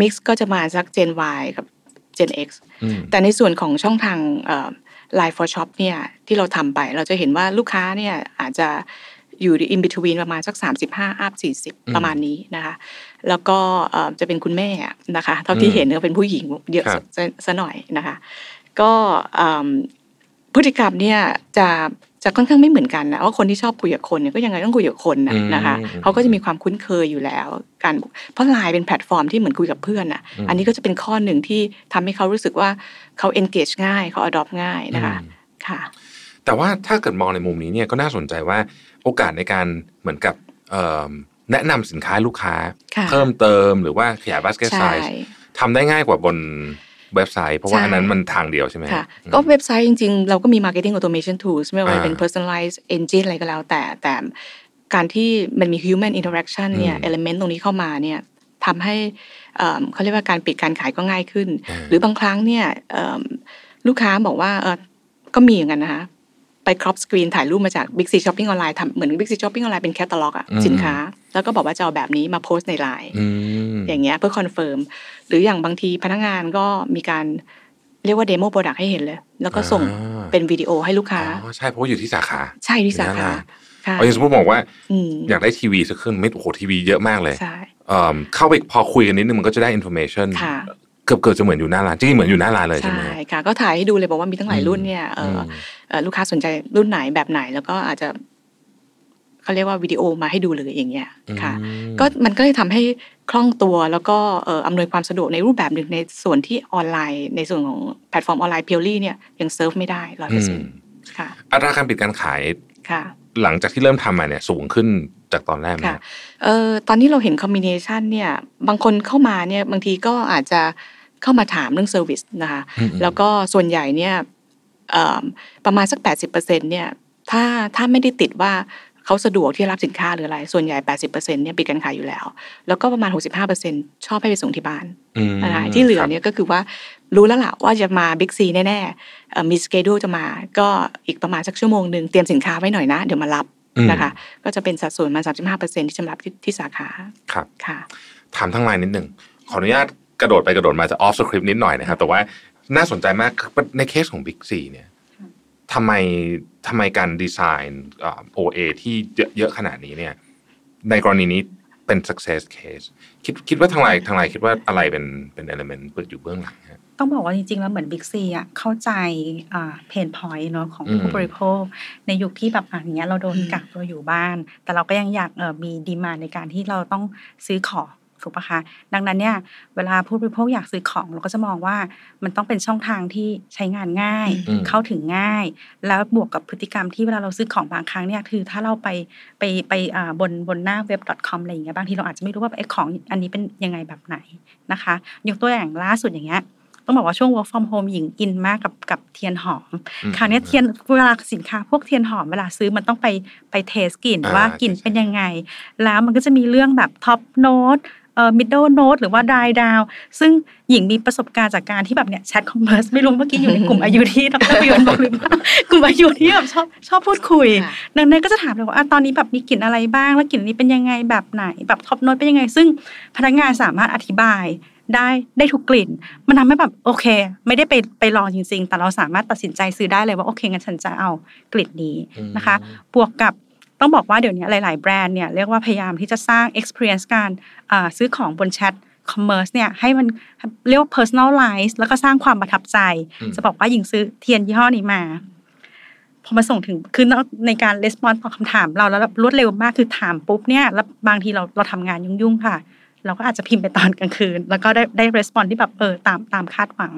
mix ก็จะมาสัก Gen Y กับ Gen X อืมแต่ในส่วนของช่องทางไลฟ์ for shop เนี่ยที่เราทำไปเราจะเห็นว่าลูกค้าเนี่ยอาจจะอยู่ใน in between ประมาณสัก 35 up อืม40 ประมาณนี้นะคะ แล้วก็เอ่อจะเป็นคุณแม่นะคะ เท่าที่อืมเห็นก็เป็นผู้หญิงเยอะครับซะซะหน่อยนะคะ ก็เอิ่มพฤติกรรมเนี่ยจะ จะค่อนข้างไม่เหมือนกันนะว่าคนที่ชอบคุยกับคนเนี่ยก็ยังไงต้องคุยกับคนนะอืมนะคะอืมเขาก็จะมีความคุ้นเคยอยู่แล้วการเพราะไลน์เป็นแพลตฟอร์มที่เหมือนคุยกับเพื่อนอะอืมอันนี้ก็จะเป็นข้อหนึ่งที่ทำให้เขารู้สึกว่าเขา engage ง่ายเขา adopt ง่ายนะคะอืมค่ะ แต่ว่าถ้าเกิดมองในมุมนี้เนี่ยก็น่าสนใจว่าโอกาสในการเหมือนกับเอิ่มแนะนำสินค้าให้ลูกค้าค่ะเพิ่มเติมหรือว่าขยาย basket ใช่ size ทำได้ง่ายกว่าบน เว็บไซต์ เพราะว่าใช่อันนั้นมันทางเดียวใช่ไหมฮะค่ะอืมก็เว็บไซต์จริงๆ เราก็มี marketing automation tools ไม่ว่าจะเป็นอ่า personalized engine อะไรก็แล้ว แต่แต่การที่มันมี human interaction เนี่ยอืม element ตรงนี้เข้ามาเนี่ยทำให้เอิ่มเขาเรียกว่าการปิดการขายก็ง่ายขึ้นอ่าหรือบางครั้งเนี่ยเอิ่มลูกค้าบอกว่าเออก็มีอย่างนั้นนะคะ ไป crop screen ถ่ายรูปมาจาก Big C Shopping Online ทำเหมือน Big C Shopping Online เป็นแคตตาล็อกอะอืมสินค้า แล้วก็บอกว่าจะเอาแบบนี้มาโพสต์ในไลน์อืมอย่างเงี้ยเพื่อ confirm หรืออย่างบางทีพนักงานก็มีการเรียกว่า demo product ให้เห็นเลย แล้วก็ส่งอ่าเป็นวิดีโอให้ลูกค้าอ๋อใช่เพราะว่าอยู่ที่สาขา ใช่ที่สาขาค่ะเอาอย่างสมมติบอกว่าอืมอยากได้ทีวีสักเครื่องไม่โอ้โหทีวีเยอะมากเลยใช่เอิ่มเข้าไปพอคุยกันนิดนึงมันก็จะได้ information ค่ะ เกือบเกือบจะเหมือนอยู่หน้าร้านจริงๆเหมือนอยู่หน้าร้านเลยใช่ไหมใช่ค่ะก็ถ่ายให้ดูเลยบอกว่ามีตั้งหลายรุ่นเนี่ยเอออเอ่อลูกค้าสนใจรุ่นไหนแบบไหนแล้วก็อาจจะเขาเรียกว่าวิดีโอมาให้ดูเลยอย่างเงี้ยค่ะอืมก็มันก็เลยทำให้คล่องตัวแล้วก็เอ่ออำนวยความสะดวกในรูปแบบหนึ่งในส่วนที่ออนไลน์ ในส่วนของแพลตฟอร์มออนไลน์ purely เนี่ยยังเซิร์ฟไม่ได้ร้อยเปอร์เซ็นต์อืมค่ะอัตราการปิดการขายค่ะ หลังจากที่เริ่มทำมาเนี่ยสูงขึ้นจากตอนแรกไหมค่ะครับเอ่อตอนนี้เราเห็น combination เนี่ยบางคนเข้ามาเนี่ยบางทีก็อาจจะ เข้ามาถามเรื่อง service นะคะอืมแล้วก็ส่วนใหญ่เนี่ยเอิ่มประมาณสัก 80%เนี่ยถ้าถ้าไม่ได้ติดว่าเขาสะดวกที่จะรับสินค้าหรืออะไร ส่วนใหญ่ 80%เนี่ยปิดการขายอยู่แล้ว แล้วก็ประมาณ 65%ชอบให้ไปส่งที่บ้านอืมนะคะที่เหลือครับเนี่ยก็คือว่ารู้แล้วล่ะว่าจะมาบิ๊กซีแน่ๆเอ่อมีสเกดูจะมา ก็อีกประมาณสักชั่วโมงหนึ่งเตรียมสินค้าไว้หน่อยนะ เดี๋ยวมารับอืมนะคะก็จะเป็นสัดส่วนมา 35%ที่จะมารับที่ที่สาขาครับค่ะถามทางไลน์นิดนึงขออนุญาต กระโดดไปกระโดดมาจะออฟสคริปต์นิดหน่อยนะครับ แต่ว่าน่าสนใจมากคือในเคสของ Big C เนี่ยทำไมทำไมการดีไซน์โอเอที่เยอะเยอะขนาดนี้เนี่ย ในกรณีนี้เป็น success case คิดคิดว่าทางไลน์ทางไลน์คิดว่าอะไรเป็นเป็น element เปิดอยู่เบื้องหลังฮะต้องบอกว่าจริงๆ แล้วเหมือนบิ๊กซีอะเข้าใจอ่า pain point เนาะของอืมผู้บริโภค ในยุคที่แบบอะอย่างเงี้ยเราโดนอืมกักตัวอยู่บ้าน แต่เราก็ยังอยากเออมี demand ในการที่เราต้องซื้อของ ถูกปะคะดังนั้นเนี่ยเวลาผู้บริโภคอยากซื้อของเราก็จะมองว่ามันต้องเป็นช่องทางที่ใช้งานง่ายอืมเข้าถึงง่าย แล้วบวกกับพฤติกรรมที่เวลาเราซื้อของบางครั้งเนี่ยคือถ้าเราไปไปไปอ่าบนบนหน้าเว็บ .com อะไรอย่างเงี้ยบางทีเราอาจจะไม่รู้ว่าไอ้ของอันนี้เป็นยังไงแบบไหนนะคะ ยกตัวอย่างล่าสุดอย่างเงี้ยต้องบอกว่าช่วง work from home หญิงอินมากกับกับเทียนหอมอืมคราวเนี้ยเทียนเวลาสินค้าพวกเทียนหอมเวลาซื้อมันต้องไปไป test กลิ่นอ่าว่ากลิ่นใช่เป็นยังไง แล้วมันก็จะมีเรื่องแบบ top note เอ่อ middle note หรือว่า dry down ซึ่งหญิงมีประสบการณ์จากการที่แบบเนี่ย chat commerce ไม่รู้เมื่อกี้อยู่ในกลุ่มอายุที่ดรประยนบอกหรือเปล่ากลุ่มอายุที่แบบชอบชอบพูดคุยค่ะดังนั้นก็จะถามเลยว่าอะตอนนี้แบบมีกลิ่นอะไรบ้าง แล้วกลิ่นนี้เป็นยังไงแบบไหนแบบท็อปโน้ตเป็นยังไง ซึ่งพนักงานสามารถอธิบายได้ได้ทุกกลิ่น มันทำให้แบบโอเค ไม่ได้ไปไปลองจริง ๆ แต่เราสามารถตัดสินใจซื้อได้เลยว่าโอเคงั้นฉันจะเอากลิ่นนี้นะคะ บวกกับ ต้องบอกว่าเดี๋ยวนี้หลาย ๆ แบรนด์เนี่ยเรียกว่าพยายามที่จะสร้าง experience การอ่าซื้อของบนแชท commerce เนี่ยให้มันเรียกว่า personalize แล้วก็สร้างความประทับใจอืมจะบอกว่าหญิงซื้อเทียนยี่ห้อนี้มาพอมาส่งถึงคือในการ response ตอบคำถามเราแล้วรวดเร็วมากคือถามปุ๊บเนี่ยแล้วบางทีเราเราทำงานยุ่งๆค่ะ เราก็อาจจะพิมพ์ไปตอนกลางคืน แล้วก็ได้ได้ response ที่แบบเออตามตามคาดหวัง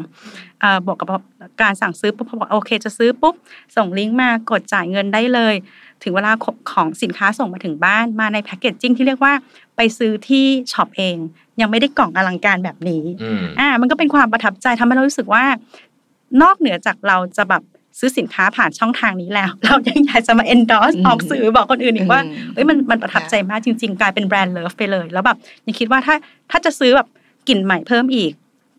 เอ่อบวกกับการสั่งซื้อปุ๊บพอบอกโอเค จะซื้อปุ๊บส่งลิงก์มากดจ่ายเงินได้เลย ถึงเวลาของสินค้าส่งมาถึงบ้านมาใน packaging ที่เรียกว่าไปซื้อที่ช็อปเอง ยังไม่ได้กล่องอลังการแบบนี้อืมอ่ามันก็เป็นความประทับใจทำให้เรารู้สึกว่านอกเหนือจากเราจะแบบ ซื้อสินค้าผ่านช่องทางนี้แล้ว เรายังอยากจะมา endorse อืมออกสื่อบอกคนอื่นอีกว่าอืมเอ้ยมันมันประทับใจมากจริง ๆ กลายเป็นแบรนด์เลิฟไปเลย แล้วแบบยังคิดว่าถ้าถ้าจะซื้อแบบกลิ่นใหม่เพิ่มอีก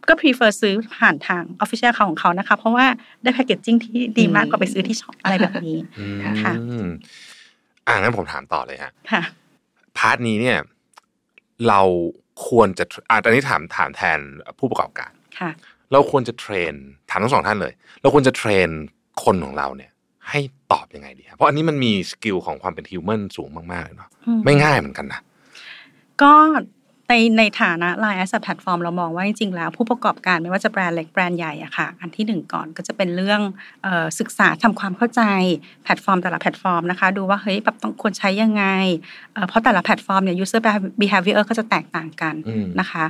ก็ prefer ซื้อผ่านทาง official ของเขานะคะ เพราะว่าได้แพคเกจจิ้งที่ดีมากกว่าไปซื้อที่ช็อปอะไรแบบนี้อืมค่ะอ่างั้นผมถามต่อเลยฮะค่ะ part นี้เนี่ย เราควรจะอ่าตอนนี้ถามถามแทนผู้ประกอบการค่ะเราควรจะ train ถามทั้งสองท่านเลย เราควรจะ train คนของเราเนี่ย ให้ตอบยังไงดีครับเพราะอันนี้มันมี skill ของความเป็น human สูงมากๆเลยเนาะอืมไม่ง่ายเหมือนกันนะก็ ในในฐานะ Line as a platform เรามองว่าจริงๆแล้ว ผู้ประกอบการไม่ว่าจะแบรนด์เล็กแบรนด์ใหญ่อะค่ะ อันที่หนึ่งก่อนก็จะเป็นเรื่องเออศึกษาทำความเข้าใจแพลตฟอร์มแต่ละแพลตฟอร์มนะคะ ดูว่าเฮ้ยแบบต้องควรใช้ยังไงเอ่อเพราะแต่ละแพลตฟอร์มเนี่ย user behavior ก็จะแตกต่างกันอืมนะคะ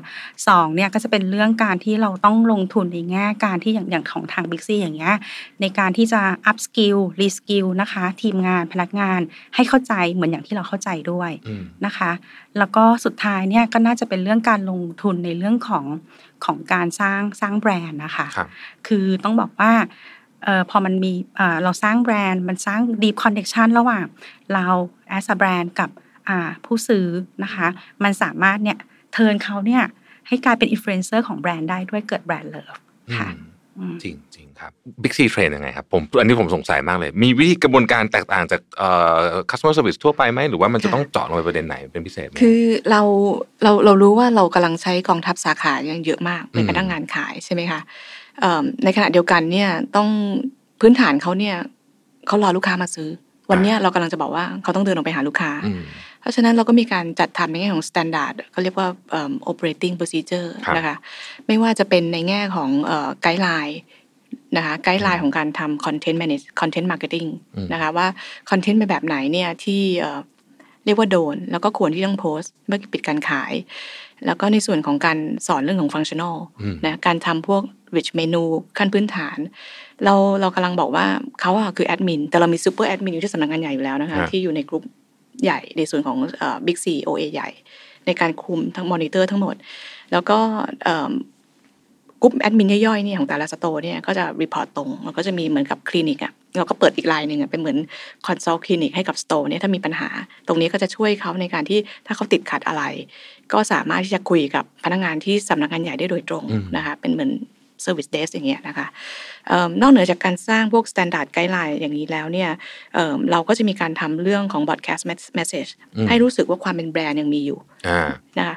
สองเนี่ยก็จะเป็นเรื่องการที่เราต้องลงทุนในแง่การที่อย่างอย่างของทาง Big C อย่างเงี้ยในการที่จะ upskill reskill นะคะ ทีมงานพนักงานให้เข้าใจเหมือนอย่างที่เราเข้าใจด้วยอืมนะคะ แล้วก็สุดท้ายเนี่ยก็น่าจะเป็นเรื่องการลงทุนในเรื่องของของการสร้างสร้างแบรนด์นะคะครับคือต้องบอกว่าเออพอมันมีเอ่อเราสร้างแบรนด์มันสร้าง deep connection ระหว่างเรา as a brand กับอ่าผู้ซื้อนะคะมันสามารถเนี่ย turn เขาเนี่ยให้กลายเป็นอินฟลูเอนเซอร์ของแบรนด์ได้ด้วยเกิด brand love ค่ะอืมอืม จริงจริงครับบิ๊กซี train ยังไงครับผมอันนี้ผมสงสัยมากเลย มีวิธีกระบวนการแตกต่างจากเอ่อ customer service ทั่วไปไหมหรือว่ามันจะค่ะต้องเจาะลงไปประเด็นไหนเป็นพิเศษไหมคือเราเราเรารู้ว่าเรากำลังใช้กองทัพสาขาอย่างเยอะมากในอืมกระทั่งงานขายใช่ไหมคะเอ่อในขณะเดียวกันเนี่ยต้องพื้นฐานเขาเนี่ยเขารอลูกค้ามาซื้อ วันเนี้ยเรากำลังจะบอกว่าเขาต้องเดินออกไปหาลูกค้าอืม เพราะฉะนั้นเราก็มีการจัดทำในแง่ของ standard เขาเรียกว่าเอิ่ม operating procedure ครับนะคะไม่ว่าจะเป็นในแง่ของไกด์ไลน์นะคะไกด์ไลน์ของการทำ content manage content marketing อืมนะคะว่า content เป็นแบบไหนเนี่ยที่เอ่อเรียกว่าโดน แล้วก็ควรที่ต้องโพสต์เมื่อปิดการขาย แล้วก็ในส่วนของการสอนเรื่องของ functional อืมนะการทำพวก rich menu ขั้นพื้นฐาน เราเรากำลังบอกว่าเขาอะคือแอดมินแต่เรามี super admin อยู่ที่สำนักงานใหญ่อยู่แล้วนะคะฮะที่อยู่ในกลุ่ม ใหญ่ในส่วนของบิ๊กซี OA ใหญ่ ในการคุมทั้งมอนิเตอร์ทั้งหมด แล้วก็เอิ่มกลุ่มแอดมินย่อยๆเนี่ยของแต่ละ store เนี่ยก็จะ report ตรงแล้วก็จะมีเหมือนกับคลินิกอะเราก็เปิดอีกไลน์หนึ่งอะเป็นเหมือนconsult clinic ให้กับ store เนี่ยถ้ามีปัญหา ตรงนี้ก็จะช่วยเขาในการที่ถ้าเขาติดขัดอะไร ก็สามารถที่จะคุยกับพนักงานที่สำนักงานใหญ่ได้โดยตรงอืมนะคะเป็นเหมือน Service Desk อย่างเงี้ยนะคะเอิ่มนอกเหนือจากการสร้างพวก Standard Guideline อย่างนี้แล้วเนี่ยเอิ่มเราก็จะมีการทำเรื่องของ Broadcast Message อืมให้รู้สึกว่าความเป็นแบรนด์ยังมีอยู่อ่านะคะ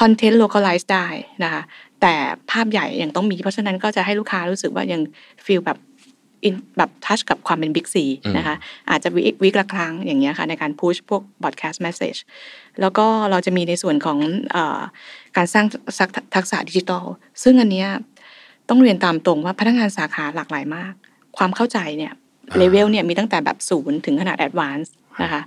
คอนเทนต์ localize ได้นะคะแต่ภาพใหญ่ยังต้องมีเพราะฉะนั้นก็จะให้ลูกค้ารู้สึกว่ายังfeel แบบ in แบบ touch กับความเป็นบิ๊กซีอืมนะคะอาจจะ week week ละครั้งอย่างเงี้ยค่ะในการ push พวก broadcast message แล้วก็เราจะมีในส่วนของเออการสร้างทักทักษะดิจิทัลซึ่งอันเนี้ย ต้องเรียนตามตรงว่าพนักงานสาขาหลากหลายมาก ความเข้าใจเนี่ยเลเวลเนี่ยมีตั้งแต่แบบศูนย์ถึงขนาด advance นะคะ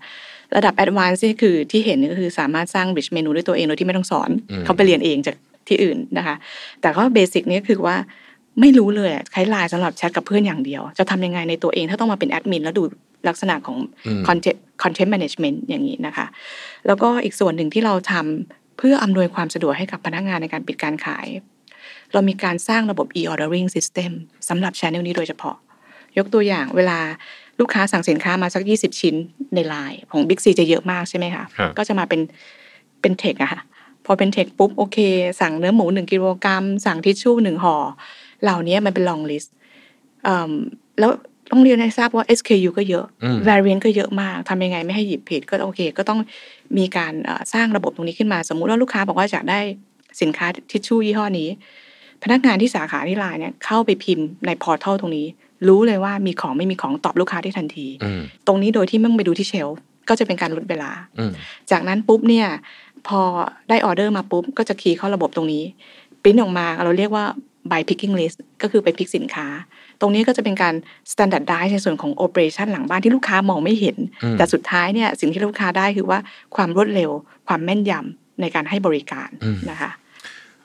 ระดับ advance นี่คือที่เห็นก็คือสามารถสร้าง rich menu ด้วยตัวเองโดยที่ไม่ต้องสอนอืมเขาไปเรียนเองจากที่อื่นนะคะ แต่ก็ basic นี่คือว่าไม่รู้เลยอะใช้ไลน์สำหรับแชทกับเพื่อนอย่างเดียว จะทำยังไงในตัวเองถ้าต้องมาเป็นแอดมินแล้วดูลักษณะของอืม content content management อย่างนี้นะคะ แล้วก็อีกส่วนหนึ่งที่เราทำเพื่ออำนวยความสะดวกให้กับพนักงานในการปิดการขาย เรามีการสร้างระบบ e-ordering system สำหรับ channel นี้โดยเฉพาะ ยกตัวอย่างเวลาลูกค้าสั่งสินค้ามาสัก 20 ชิ้นในไลน์ของ Big C จะเยอะมากใช่ไหมคะครับก็จะมาเป็นเป็น text อะค่ะพอเป็น text ปุ๊บโอเค สั่งเนื้อหมูหนึ่งกิโลกรัม สั่งทิชชู่หนึ่งห่อเหล่านี้มันเป็น long list อืมแล้วต้องเรียนให้ทราบว่า SKU ก็เยอะอืม variant ก็เยอะมากทำยังไงไม่ให้หยิบผิดก็โอเค ก็ต้องมีการเอ่อสร้างระบบตรงนี้ขึ้นมา สมมุติว่าลูกค้าบอกว่าอยากได้สินค้าทิชชู่ยี่ห้อนี้ พนักงานที่สาขาที่ไลน์เนี่ยเข้าไปพิมพ์ใน portal ตรงนี้ รู้เลยว่ามีของไม่มีของตอบลูกค้าได้ทันทีอืมตรงนี้โดยที่ไม่ต้องไปดูที่เชลฟ์ก็จะเป็นการลดเวลาอืมจากนั้นปุ๊บเนี่ยพอได้ออเดอร์มาปุ๊บก็จะคีย์เข้าระบบตรงนี้ปริ้นออกมาเราเรียกว่า by picking list ก็คือไปพิกสินค้า ตรงนี้ก็จะเป็นการ standardize ในส่วนของ operation หลังบ้านที่ลูกค้ามองไม่เห็นอืมแต่สุดท้ายเนี่ยสิ่งที่ลูกค้าได้คือว่าความรวดเร็ว ความแม่นยำในการให้บริการนะคะ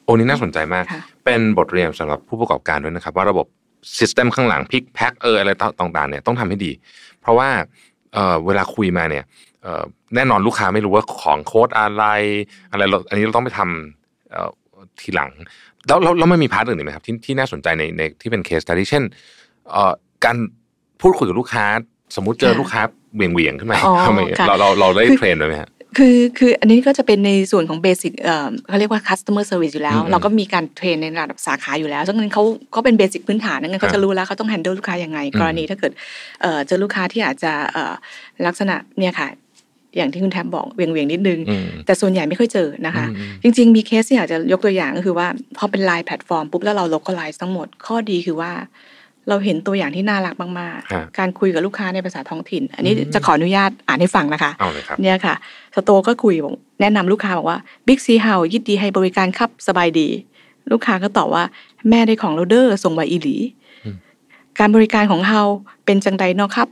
โอ้นี่น่าสนใจมากค่ะเป็นบทเรียนสำหรับผู้ประกอบการด้วยนะครับ ว่าระบบsystem ข้างหลัง pick pack เอออะไรต่างๆเนี่ยต้องทำให้ดี เพราะว่าเอ่อเวลาคุยมาเนี่ยเอ่อแน่นอนลูกค้าไม่รู้ว่าของโค้ดอะไรอะไรเราอันนี้เราต้องไปทำเอ่อทีหลัง แล้วแล้วแล้วมันมี part อื่นอีกไหมครับที่ที่น่าสนใจในในที่เป็น case study เช่นเอ่อการพูดคุยกับลูกค้า สมมุติเจอค่ะลูกค้าเหวี่ยงเหวี่ยงๆขึ้นมาอ๋อทำไมค่ะเราเราเราได้คือ train ด้วยไหมฮะ คือคืออันนี้ก็จะเป็นในส่วนของ basic เอ่อเขาเรียกว่า customer service อยู่แล้วอืมเราก็มีการ train ในระดับสาขาอยู่แล้วซึ่งนั้นเขาเขาเป็น basic พื้นฐานนั้นครับเขาจะรู้แล้วเขาต้อง handle ลูกค้ายังไงอืมกรณีถ้าเกิดเอ่อเจอลูกค้าที่อาจจะเอ่อลักษณะเนี่ยค่ะอย่างที่คุณแทบบอกเหวี่ยงเหวี่ยงๆนิดนึงอืมแต่ส่วนใหญ่ไม่ค่อยเจอนะคะอืมจริง ๆ มีเคสที่อยากจะยกตัวอย่างก็คือว่าพอเป็นไลน์แพลตฟอร์มปุ๊บแล้วเรา localize ทั้งหมดข้อดีคือว่า เราเห็นตัวอย่างที่น่ารักมากฮะๆการคุยกับลูกค้าในภาษาท้องถิ่น อันนี้อืมจะขออนุญาตอ่านให้ฟังนะคะเอาเลยครับเนี่ยค่ะ store ก็คุยบอกแนะนำลูกค้าบอกว่าบิ๊กซีเฮายินดีให้บริการครับสบายดี ลูกค้าก็ตอบว่าแม่ได้ของโรเดอร์ส่งไวอีหลีอืมการบริการของเฮาเป็นจังใดเนาะครับ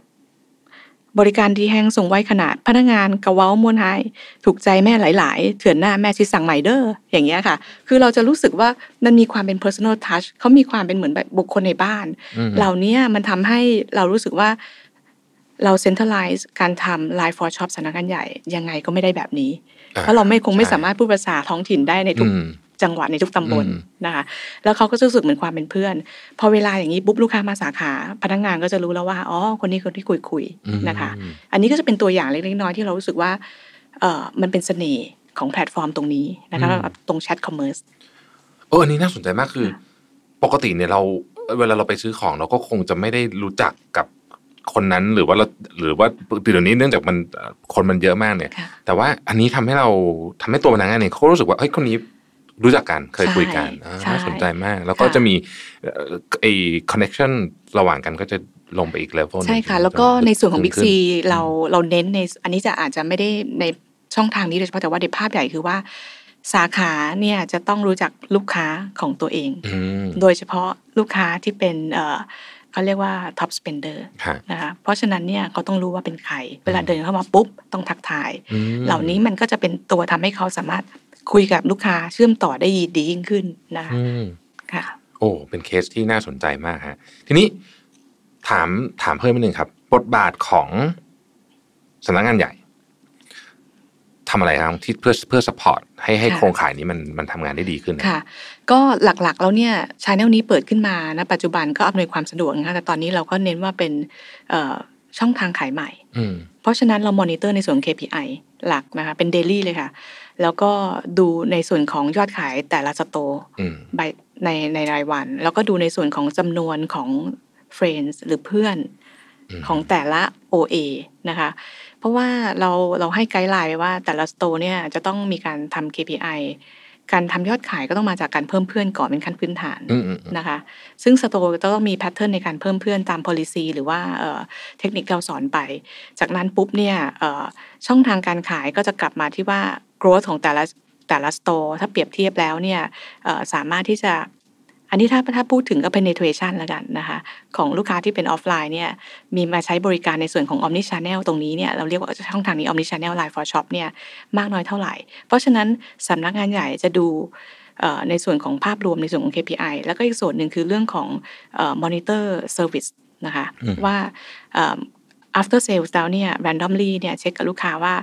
บริการดีแห้งส่งไวขนาดพนักงานกระเว้ามวนไฮถูกใจแม่หลาย ๆ เถื่อนหน้าแม่ชิสั่งใหม่เด้ออย่างเงี้ยค่ะ คือเราจะรู้สึกว่ามันมีความเป็น personal touch เขามีความเป็นเหมือนแบบบุคคลในบ้านอืมเหล่านี้มันทำให้เรารู้สึกว่าเรา centralize การทำ Line for Shop สำนักงานใหญ่ ยังไงก็ไม่ได้แบบนี้อ่าเพราะเราไม่คงไม่ใช่สามารถพูดภาษาท้องถิ่นได้ในทุกอืม จังหวัดในทุกตำบลอืมนะคะ แล้วเขาก็จะรู้สึกเหมือนความเป็นเพื่อน พอเวลาอย่างนี้ปุ๊บลูกค้ามาสาขาพนักงานก็จะรู้แล้วว่าอ๋อคนนี้คนที่คุยคุยๆอืมนะคะ อันนี้ก็จะเป็นตัวอย่างเล็กๆน้อยๆที่เรารู้สึกว่าเออมันเป็นเสน่ห์ของแพลตฟอร์มตรงนี้นะคะตรง chat commerceเอออันนี้น่าสนใจมากคือ ปกติเนี่ยเราเวลาเราไปซื้อของเราก็คงจะไม่ได้รู้จักกับคนนั้นหรือว่าเราหรือว่าเดี๋ยวนี้เนื่องจากมันคนมันเยอะมากเนี่ยค่ะแต่ว่าอันนี้ทำให้เราทำให้ตัวพนักงานเนี่ยเขารู้สึกว่าเฮ้ยคนนี้ รู้จักกันเคยคุยกันใช่อ่าใช่น่าสนใจมาก แล้วก็ค่ะจะมีเอ่อไอ้คอนเน t ชันระหว่างกันก็จะลงไปอีกเลเวลใช่ค่ะ แล้วก็ในส่วนของ Big ขึ้ C เราเราเน้นในอันนี้จะอาจจะไม่ได้ในช่องทางนี้โดยเฉพาะแต่ว่าในภาพใหญ่คือว่า สาขาเนี่ยจะต้องรู้จักลูกค้าของตัวเองอืมโดยเฉพาะลูกค้าที่เป็นเอ่อเขาเรียกว่า top spender ค่ะนะคะเพราะฉะนั้นเนี่ยเขาต้องรู้ว่าเป็นใคร เวลาเดินเข้ามาปุ๊บต้องทักทายอืมเหล่านี้มันก็จะเป็นตัวทำให้เขาสามารถ คุยกับลูกค้าเชื่อมต่อได้ดียิ่งขึ้นนะคะอืมค่ะ โอ้เป็นเคสที่น่าสนใจมากฮะทีนี้ถามถามเพิ่มนิดนึงครับ บทบาทของสำนักงานใหญ่ทำอะไรครับที่เพื่อเพื่อสปอร์ตให้ให้ค่ะโครงข่ายนี้มันมันทำงานได้ดีขึ้นค่ะ ก็หลักๆแล้วเนี่ย channel นี้เปิดขึ้นมาณปัจจุบันก็อำนวยความสะดวกนะคะแต่ตอนนี้เราก็เน้นว่าเป็นเอ่อช่องทางขายใหม่อืมเพราะฉะนั้นเรามอนิเตอร์ในส่วนของ KPI หลักนะคะเป็น daily เลยค่ะ แล้วก็ดูในส่วนของยอดขายแต่ละ store อืม by ในในรายวัน แล้วก็ดูในส่วนของจำนวนของ friends หรือเพื่อนอืมของแต่ละ OA นะคะ เพราะว่าเราเราให้ guideline ไว้ว่าแต่ละ store เนี่ยจะต้องมีการทำ KPI การทำยอดขายก็ต้องมาจากการเพิ่มเพื่อนก่อนเป็นขั้นพื้นฐานอืมอืมอืมนะคะ ซึ่ง store จะต้องมี pattern ในการเพิ่มเพื่อนตาม policy หรือว่าเอ่อเทคนิคที่เราสอนไป จากนั้นปุ๊บเนี่ยเอ่อช่องทางการขายก็จะกลับมาที่ว่า growth ของแต่ละแต่ละ store ถ้าเปรียบเทียบแล้วเนี่ยเอ่อสามารถที่จะอันนี้ถ้าถ้าพูดถึงก็ penetration แล้วกันนะคะ ของลูกค้าที่เป็นออฟไลน์เนี่ยมีมาใช้บริการในส่วนของ omni channel ตรงนี้เนี่ยเราเรียกว่าช่องทางนี้ omni channel line for shop เนี่ยมากน้อยเท่าไหร่ เพราะฉะนั้นสำนักงานใหญ่จะดูเอ่อในส่วนของภาพรวมในส่วนของ KPI แล้วก็อีกส่วนหนึ่งคือเรื่องของเอ่อ monitor service นะคะอืมว่าเอ่อ after sales แล้วเนี่ย randomly เนี่ยเช็คกับลูกค้าว่า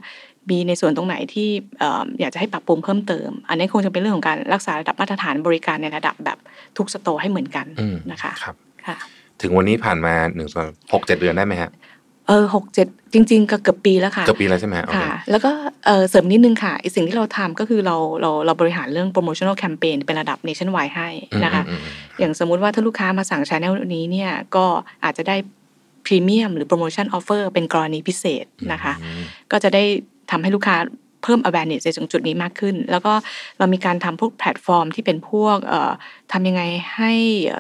มีในส่วนตรงไหนที่เอ่ออยากจะให้ปรับปรุงเพิ่มเติม อันนี้คงจะเป็นเรื่องของการรักษาระดับมาตรฐานบริการในระดับแบบทุกสโตร์ให้เหมือนกันอืมนะคะครับค่ะถึงวันนี้ผ่านมาหนึ่งสองหกเจ็ดเดือนได้ไหมฮะเออหกเจ็ดจริง ๆ ก็เกือบปีแล้วค่ะเกือบปีแล้วใช่ไหมฮะโอเคค่ะ แล้วก็เอ่อเสริมนิดนึงค่ะอีกสิ่งที่เราทำก็คือเราเราเราบริหารเรื่อง promotional campaign เป็นระดับ nationwide ให้นะคะอืมอืมอืมอย่างสมมุติว่าถ้าลูกค้ามาสั่งช anel นี้เนี่ยก็อาจจะได้พรีเมียมหรือโปรโมชั่น offer เป็นกรณีพิเศษนะคะอืมก็จะได้ ทำให้ลูกค้าเพิ่ม awareness ในตรงจุดนี้มากขึ้น แล้วก็เรามีการทำพวกแพลตฟอร์มที่เป็นพวกเอ่อทำยังไงให้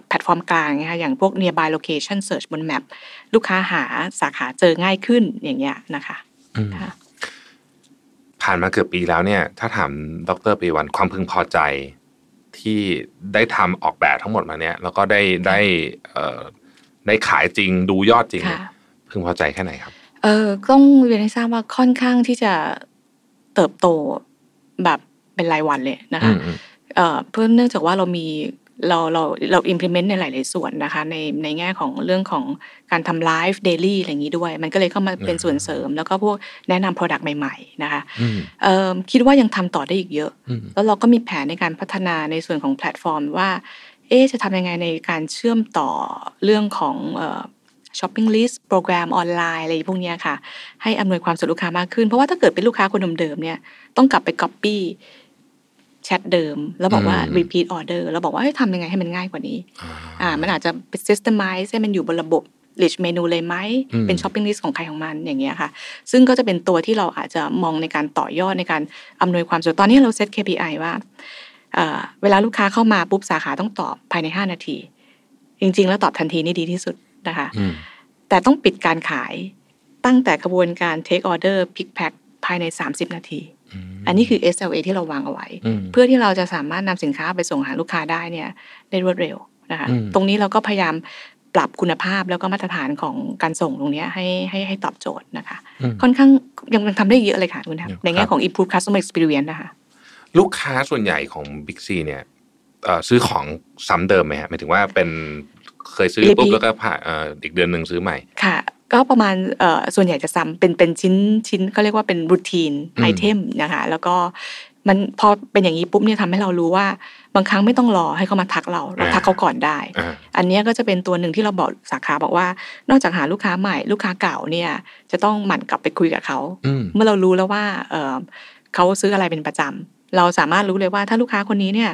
แพลตฟอร์มกลางนะคะอย่างพวก nearby location search บน map ลูกค้าหาสาขาเจอง่ายขึ้นอย่างเงี้ยนะคะอืมค่ะผ่านมาเกือบปีแล้วเนี่ย ถ้าถามดรปีวันความพึงพอใจที่ได้ทำออกแบบทั้งหมดมาเนี่ย แล้วก็ได้ได้เอ่อได้ขายจริงดูยอดจริงเนี่ยค่ะพึงพอใจแค่ไหนครับ เออต้องเรียนให้ทราบว่าค่อนข้างที่จะเติบโตแบบเป็นรายวันเลยนะคะอืมอืมเอ่อเพื่อเนื่องจากว่าเรามีเราเราเรา implement ในหลาย ๆ ส่วนนะคะ ในในแง่ของเรื่องของการทำ live daily อะไรอย่างนี้ด้วย มันก็เลยเข้ามาเป็นส่วนเสริม แล้วก็พวกแนะนำ Product ใหม่ ๆ นะคะอืมเอ่อคิดว่ายังทำต่อได้อีกเยอะอืมแล้วเราก็มีแผนในการพัฒนาในส่วนของแพลตฟอร์มว่า เอ๊ะจะทำยังไงในการเชื่อมต่อเรื่องของ shopping list โปรแกรมออนไลน์อะไรพวกเนี้ยค่ะ ให้อำนวยความสะดวกลูกค้ามากขึ้น เพราะว่าถ้าเกิดเป็นลูกค้าคนเดิมๆเนี่ยต้องกลับไป Copy แชทเดิม แล้วบอกว่าอืม repeat order แล้วบอกว่าให้ทำยังไงให้มันง่ายกว่านี้ อ่าอ่ามันอาจจะเป็น systemize ให้มันอยู่บนระบบ list menu เลยไหมอืมเป็น shopping list ของใครของมันอย่างเงี้ยค่ะ ซึ่งก็จะเป็นตัวที่เราอาจจะมองในการต่อยอดในการอำนวยความสะดวกตอนนี้เราเซต KPI ว่าเอ่อเวลาลูกค้าเข้ามาปุ๊บสาขาต้องตอบภายใน 5 นาที จริง ๆ แล้วตอบทันทีนี่ดีที่สุด นะคะอืมแต่ต้องปิดการขายตั้งแต่กระบวนการ take order pick pack ภายใน 30 นาที อันนี้คือ SLA ที่เราวางเอาไว้อืมเพื่อที่เราจะสามารถนำสินค้าไปส่งหาลูกค้าได้เนี่ยได้รวดเร็วนะคะอืมตรงนี้เราก็พยายามปรับคุณภาพแล้วก็มาตรฐานของการส่งตรงเนี้ยให้ให้ให้ตอบโจทย์นะคะอืมค่อนข้างยังยังทำได้เยอะเลยค่ะคุณครัทับในแง่ของ improve customer experience นะคะ ลูกค้าส่วนใหญ่ของ Big C เนี่ยเอ่อซื้อของซ้ำเดิมไหมฮะหมายถึงว่าเป็น เคยซื้อปุ๊บ Repeat แล้วก็ผ่านเอ่ออีกเดือนหนึ่งซื้อใหม่ค่ะ ก็ประมาณเอ่อส่วนใหญ่จะซ้ำเป็นเป็นชิ้นชิ้นเขาเรียกว่าเป็นรูทีนอืมไอเทมนะคะแล้วก็มันพอเป็นอย่างนี้ปุ๊บเนี่ยทำให้เรารู้ว่าบางครั้งไม่ต้องรอให้เขามาทักเราเราทักเขาก่อนได้อ่าอันเนี้ยก็จะเป็นตัวหนึ่งที่เราบอกสาขาบอกว่า นอกจากหาลูกค้าใหม่ลูกค้าเก่าเนี่ยจะต้องหมั่นกลับไปคุยกับเขาอืมเมื่อเรารู้แล้วว่าเอ่อเขาซื้ออะไรเป็นประจำเราสามารถรู้เลยว่าถ้าลูกค้าคนนี้เนี่ย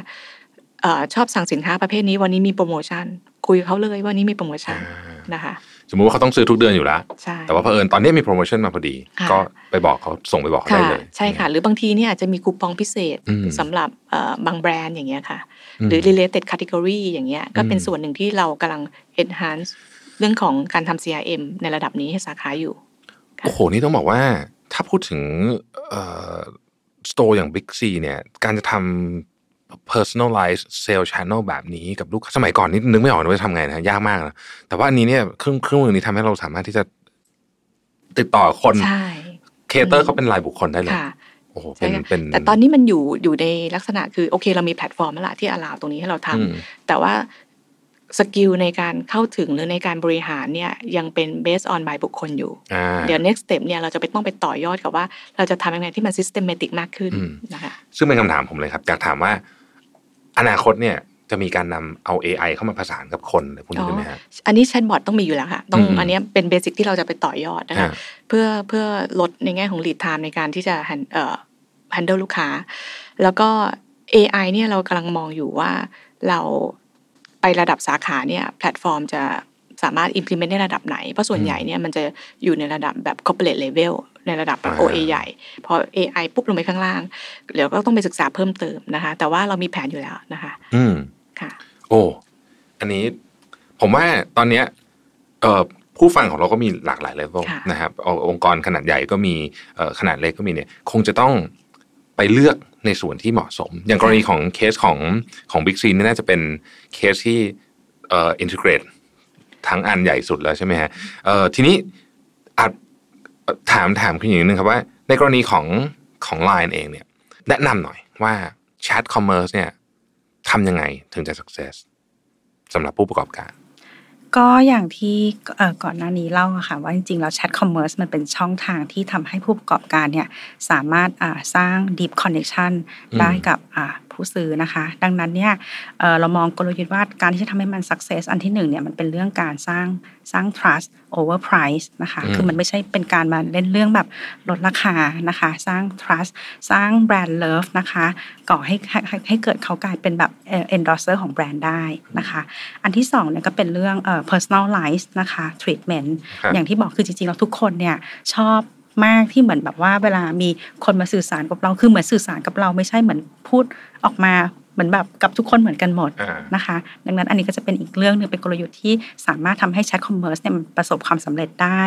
เอ่อชอบสั่งสินค้าประเภทนี้วันนี้มีโปรโมชั่น คุยกับเขาเลยว่านี้มีโปรโมชั่นอ่านะคะสมมุติว่าเขาต้องซื้อทุกเดือนอยู่แล้วใช่แต่ว่าเผอิญตอนนี้มีโปรโมชั่นมาพอดีค่ะก็ไปบอกเขาส่งไปบอกเขาได้ค่ะเลย ใช่ค่ะ หรือบางทีเนี่ยอาจจะมีคูปองพิเศษอืมสำหรับเอ่อบางแบรนด์อย่างเงี้ยค่ะมหรือ related category อย่างเงี้ย ก็เป็นอืมส่วนหนึ่งที่เรากำลัง enhance เรื่องของการทำ CRM ในระดับนี้ให้สาขาอยู่ค่ะโอ้โห นี่ต้องบอกว่าถ้าพูดถึงเอ่อ store อย่าง Big C เนี่ย การจะทำ personalize sales channel แบบนี้กับลูกค้าสมัยก่อนนี่นึกไม่ออกนะว่าจะทำไงนะยากมากนะแต่ว่าอันนี้เนี่ยเครื่องเครื่องมือนี้ทำให้เราสามารถที่จะติดต่อคนใช่ cater เขาเป็นรายบุคคลได้เลยค่ะโอ้โหใช่เป็นค่ะเป็นแต่ตอนนี้มันอยู่อยู่ในลักษณะคือโอเค เรามีแพลตฟอร์มแล้วล่ะที่ allow ตรงนี้ให้เราทำอืมแต่ว่า skill ในการเข้าถึงหรือในการบริหารเนี่ยยังเป็น based on by บุคคลอยู่อ่าเดี๋ยว next step เนี่ยเราจะไปต้องไปต่อยอดกับว่า เราจะทำยังไงที่มัน systematic มากขึ้นอืมนะคะซึ่งเป็นคำถามผมเลยครับ อยากถามว่า อนาคตเนี่ยจะมีการนำเอา AI เข้ามาผสานกับคนเลยพวกนี้ได้ไหมฮะอันนี้แชทบอทต้องมีอยู่แล้วค่ะ ต้องอืมอันเนี้ยเป็น basic ที่เราจะไปต่อยอดนะคะอ่าเพื่อเพื่อลดในแง่ของ lead time ในการที่จะ hand- เอ่อ handle ลูกค้า แล้วก็ AI เนี่ยเรากำลังมองอยู่ว่าเราไประดับสาขาเนี่ยแพลตฟอร์มจะ สามารถ implement ในระดับไหน เพราะส่วนใหญ่เนี่ยมันจะอยู่ในระดับแบบ corporate level ในระดับแบบอ่า OA ใหญ่ พอ AI ปุ๊บลงไปข้างล่างเดี๋ยวก็ต้องไปศึกษาเพิ่มเติมนะคะ แต่ว่าเรามีแผนอยู่แล้วนะคะ อืมค่ะ โอ้อันนี้ผมว่าตอนเนี้ยเอ่อผู้ฟังของเราก็มีหลากหลายเลเวลค่ะนะครับเอาองค์กรขนาดใหญ่ก็มีเอ่อขนาดเล็กก็มีเนี่ยคงจะต้องไปเลือกในส่วนที่เหมาะสม อย่างกรณีของเคสของของบิ๊กซีนี่น่าจะเป็นเคสที่เอ่อ integrate ทั้งอันใหญ่สุดแล้วใช่ไหมฮะเอ่อทีนี้อาจเอ่อถามถามคุณอย่างหนึงครับว่า ในกรณีของของ Line เองเนี่ย แนะนำหน่อยว่า chat commerce เนี่ยทำยังไงถึงจะ success สำหรับผู้ประกอบการ ก็อย่างที่เอ่อก่อนหน้านี้เล่าอะค่ะว่าจริงๆแล้ว chat commerce มันเป็นช่องทางที่ทำให้ผู้ประกอบการเนี่ยสามารถอ่าสร้าง deep connection อืมได้กับอ่า ผู้ซื้อนะคะ ดังนั้นเนี่ยเอ่อเรามองกลยุทธ์ว่าการที่จะทำให้มัน success อันที่หนึ่งเนี่ยมันเป็นเรื่องการสร้างสร้าง trust over price นะคะอืมคือมันไม่ใช่เป็นการมาเล่นเรื่องแบบลดราคานะคะ สร้าง trust สร้าง brand love นะคะก่อให้ให้ให้ให้เกิดเขากลายเป็นแบบเอ่อ endorser ของแบรนด์ได้นะคะ อันที่สองเนี่ยก็เป็นเรื่องเอ่อ personalize นะคะ treatment ครับอย่างที่บอกคือจริงๆแล้วทุกคนเนี่ยชอบ มากที่เหมือนแบบว่าเวลามีคนมาสื่อสารกับเราคือเหมือนสื่อสารกับเราไม่ใช่เหมือนพูดออกมา เหมือนแบบกับทุกคนเหมือนกันหมดอ่านะคะ ดังนั้นอันนี้ก็จะเป็นอีกเรื่องหนึ่งเป็นกลยุทธ์ที่สามารถทำให้ chat commerce เนี่ยมันประสบความสำเร็จได้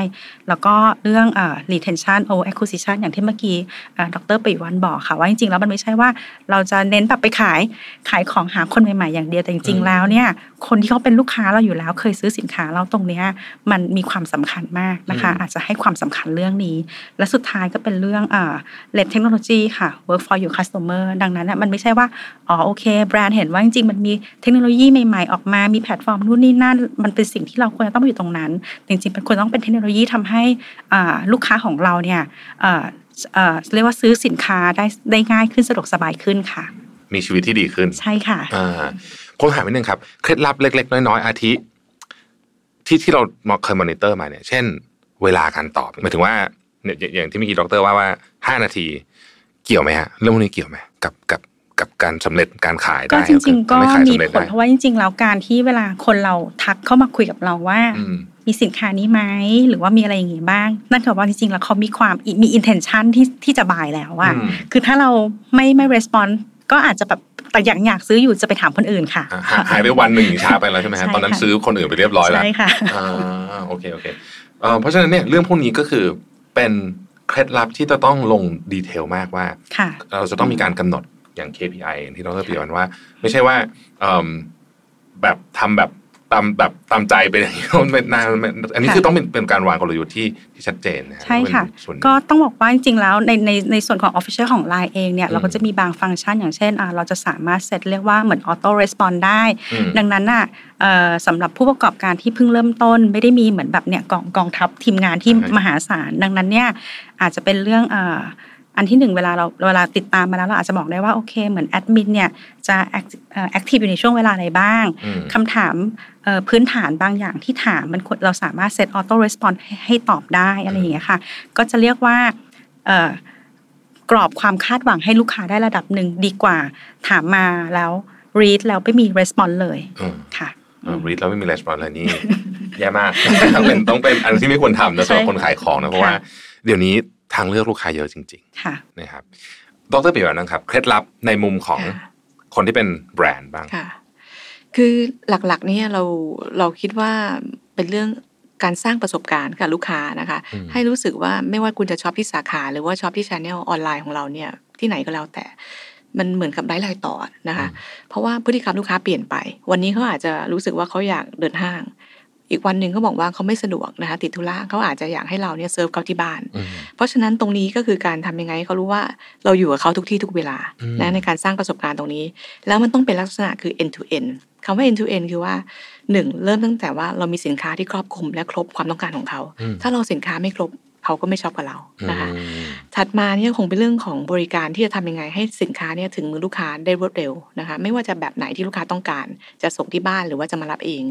แล้วก็เรื่องเอ่อ retention or acquisition อย่างที่เมื่อกี้เอ่อดรปิยวันบอกค่ะว่าจริงๆแล้วมันไม่ใช่ว่าเราจะเน้นแบบไปขายขายของหาคนใหม่ๆอย่างเดียวแต่จริงอืมๆแล้วเนี่ยคนที่เขาเป็นลูกค้าเราอยู่แล้วเคยซื้อสินค้าเราตรงเนี้ยมันมีความสำคัญมากนะคะ อาจจะให้ความสำคัญเรื่องนี้ และสุดท้ายก็เป็นเรื่องเอ่อเลดเทคโนโลยีค่ะ work for your customer ดังนั้นน่ะมันไม่ใช่ว่าอ๋อโอเค แบรนด์เห็นว่าจริงๆ มันมีเทคโนโลยีใหม่ๆ ออกมา มีแพลตฟอร์มนู่นนี่นั่น มันเป็นสิ่งที่เราควรจะต้องไปอยู่ตรงนั้น จริงๆเป็นควรต้องเป็นเทคโนโลยีทำให้อ่าลูกค้าของเราเนี่ยเอ่อเอ่อเรียกว่าซื้อสินค้าได้ได้ง่ายขึ้นสะดวกสบายขึ้นค่ะ มีชีวิตที่ดีขึ้น ใช่ค่ะอ่าผมถามนิดนึงครับ เคล็ดลับเล็ก ๆ น้อยๆ อาทิ ที่ที่เราเคยมอนิเตอร์มาเนี่ย เช่น เวลาการตอบหมายถึงว่าเนี่ยอย่างอย่างที่เมื่อกี้ดรว่าว่าห้านาที เกี่ยวไหมฮะเรื่องพวกนี้เกี่ยวไหมกับกับ กับการสำเร็จการขายก็ได้จริง ๆ ก็ทำให้ขายมีสำเร็จผลได้เพราะว่าจริง ๆ แล้วการที่เวลาคนเราทักเข้ามาคุยกับเราว่าอืมมีสินค้านี้ไหมหรือว่ามีอะไรอย่างงี้บ้าง นั่นคือว่าจริงๆแล้วเขามีความมี intention ที่ที่จะบายแล้วอะอืมคือถ้าเราไม่ไม่ respond ก็อาจจะแบบแต่อยากอยากซื้ออยู่จะไปถามคนอื่นค่ะอ่าหาหายไปวันหนึ่งช้าไปแล้วใช่ไหมฮะใช่ตอนนั้นค่ะซื้อคนอื่นไปเรียบร้อยแล้วใช่ค่ะอ่าโอเคโอเคเอ่อเพราะฉะนั้นเนี่ยเรื่องพวกนี้ก็คือเป็นเคล็ดลับที่จะต้องลงดีเทลมากว่าค่ะเราจะต้องมีการกำหนด อย่าง KPI อย่างที่ดรปิยวันว่า ไม่ใช่ว่าเอิ่มแบบทำแบบตามแบบตามใจไปอย่างนี้มันเป็นนานมันอันนี้ค่ะคือต้องเป็นเป็นการวางกลยุทธ์ที่ที่ชัดเจนนะฮใช่ค่ะเป็นส่วนหนึ่งก็ต้องบอกว่าจริงๆแล้วในในในส่วนของ Official ของ Line เองเนี่ยอืมเราก็จะมีบางฟังก์ชันอย่างเช่นอ่าเราจะสามารถเซตเรียกว่าเหมือน Auto Respond ได้อืมดังนั้นน่ะเอ่อสำหรับผู้ประกอบการที่เพิ่งเริ่มต้น ไม่ได้มีเหมือนแบบเนี่ยกองกองทัพทีมงานที่ใช่มหาศาล ดังนั้นเนี่ยอาจจะเป็นเรื่องเอ่ออันที่หนึ่งเวลาเราเวลาติดตามมาแล้วเราอาจจะบอกได้ว่าโอเค เหมือนแอดมินเนี่ยจะแอคทีฟอยู่ในช่วงเวลาไหนบ้างอืมคำถามเอ่อพื้นฐานบางอย่างที่ถามมันควรเราสามารถเซตออโต้รีสปอนให้ให้ตอบได้อะไรอย่างเงี้ยค่ะ ก็จะเรียกว่าเอ่อกรอบความคาดหวังให้ลูกค้าได้ระดับหนึ่งดีกว่า ถามมาแล้ว read แล้วไม่มี response เลยอืมค่ะรีดแล้วไม่มีレスปอนเลยนี่แย่มากเป็นต้องเป็นอันที่ไม่ควรทำนะสำหรับคนขายของนะเพราะว่า เดี๋ยวนี้ ทางเลือกลูกค้าเยอะจริงค่ะๆนะครับดรปิยวัฒน์นะครับ เคล็ดลับในมุมของค่ะคนที่เป็นแบรนด์บ้างค่ะ คือหลักๆเนี่ยเราเราคิดว่าเป็นเรื่องการสร้างประสบการณ์กับลูกค้านะคะอืมให้รู้สึกว่าไม่ว่าคุณจะช็อปที่สาขา หรือว่าช็อปที่ channel ออนไลน์ของเราเนี่ยที่ไหนก็แล้วแต่มันเหมือนกับไร้รอยต่อนะคะ เพราะว่าพฤติกรรมลูกค้าเปลี่ยนไป วันนี้เขาอาจจะรู้สึกว่าเขาอยากเดินห้าง อีกวันหนึ่งเขาบอกว่าเขาไม่สะดวกนะคะติดธุระเขาอาจจะอยากให้เราเนี่ยเซิร์ฟเขาที่บ้านอืมเพราะฉะนั้นตรงนี้ก็คือการทำยังไงให้เขารู้ว่าเราอยู่กับเขาทุกที่ทุกเวลาอืมนะในการสร้างประสบการณ์ตรงนี้ แล้วมันต้องเป็นลักษณะคือ end to end คำว่า end to end คือว่าหนึ่งเริ่มตั้งแต่ว่าเรามีสินค้าที่ครอบคลุมและครบความต้องการของเขาอืมถ้าเราสินค้าไม่ครบเขาก็ไม่ชอบกับเรานะคะอืมถัดมาเนี่ยคงเป็นเรื่องของบริการที่จะทำยังไงให้สินค้าเนี่ยถึงมือลูกค้าได้รวดเร็วนะคะ ไม่ว่าจะแบบไหนที่ลูกค้าต้องการ จะส่งที่บ้านหรือว่าจะมารับเอง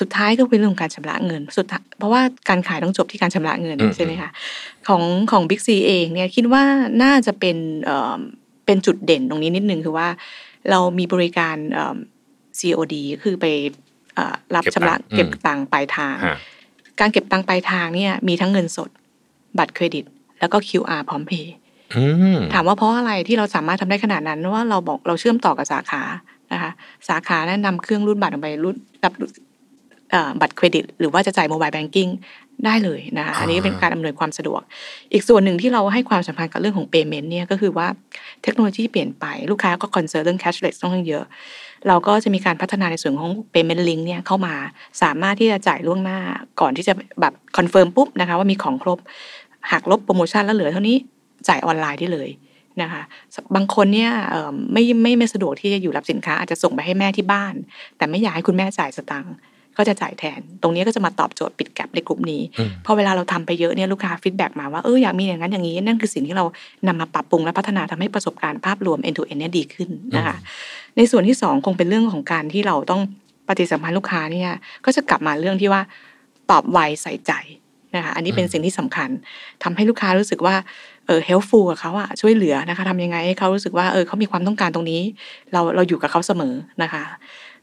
สุดท้ายก็เป็นเรื่องของการชำระเงินสุดท้ายเพราะว่าการขายต้องจบที่การชำระเงินอืมใช่ไหมคะของของบิ๊กซีเองเนี่ยคิดว่าน่าจะเป็นเอ่อเป็นจุดเด่นตรงนี้นิดนึงคือว่าเรามีบริการเอ่อ COD คือไปเอ่อรับเก็บชำระตังค์เก็บอืมตังค์ปลายทางฮะการเก็บตังค์ปลายทางเนี่ยมีทั้งเงินสด บัตรเครดิต แล้วก็ QR พร้อมเพย์อืมถามว่าเพราะอะไรที่เราสามารถทำได้ขนาดนั้นว่าเราบอกเราเชื่อมต่อกับสาขานะคะ สาขาแนะนำเครื่องรูดบัตรออกไปรูดรับเอ่อ บัตรเครดิต หรือว่าจะจ่าย mobile banking ได้เลยนะคะอันนี้เป็นการอำนวยความสะดวก อีกส่วนหนึ่งที่เราให้ความสำคัญกับเรื่องของ payment เนี่ยก็คือว่าเทคโนโลยีเปลี่ยนไปลูกค้าก็ concern เรื่อง cashless ต้องเยอะ เราก็จะมีการพัฒนาในส่วนของ payment link เนี่ยเข้ามาสามารถที่จะจ่ายล่วงหน้าก่อนที่จะแบบ confirm ปุ๊บนะคะว่ามีของครบหักลบโปรโมชั่นแล้วเหลือเท่านี้จ่ายออนไลน์ได้เลยนะคะบางคนเนี่ยเอ่อไม่ไม่ไม่สะดวกที่จะอยู่รับสินค้าอาจจะส่งไปให้แม่ที่บ้าน แต่ไม่อยากให้คุณแม่จ่ายสตังค์ ก็จะจ่ายแทน ตรงนี้ก็จะมาตอบโจทย์ปิด gap ในกลุ่มนี้อืมพอเวลาเราทำไปเยอะเนี่ยลูกค้า feedback มาว่าเอออยากมีอย่างนั้นอย่างนี้นั่นคือสิ่งที่เรานำมาปรับปรุงและพัฒนาทำให้ประสบการณ์ภาพรวม end to end เนี่ยดีขึ้นนะคะในส่วนที่สองคงเป็นเรื่องของการที่เราต้องปฏิสัมพันธ์ลูกค้าเนี่ยก็จะกลับมาเรื่องที่ว่าตอบไวใส่ใจนะคะอันนี้เป็นสิ่งที่สำคัญทำให้ลูกค้ารู้สึกว่าเออ helpful กับเขาอะช่วยเหลือนะคะทำยังไงให้เขารู้สึกว่าเออเขามีความต้องการตรงนี้ เราเราอยู่กับเขาเสมอนะคะ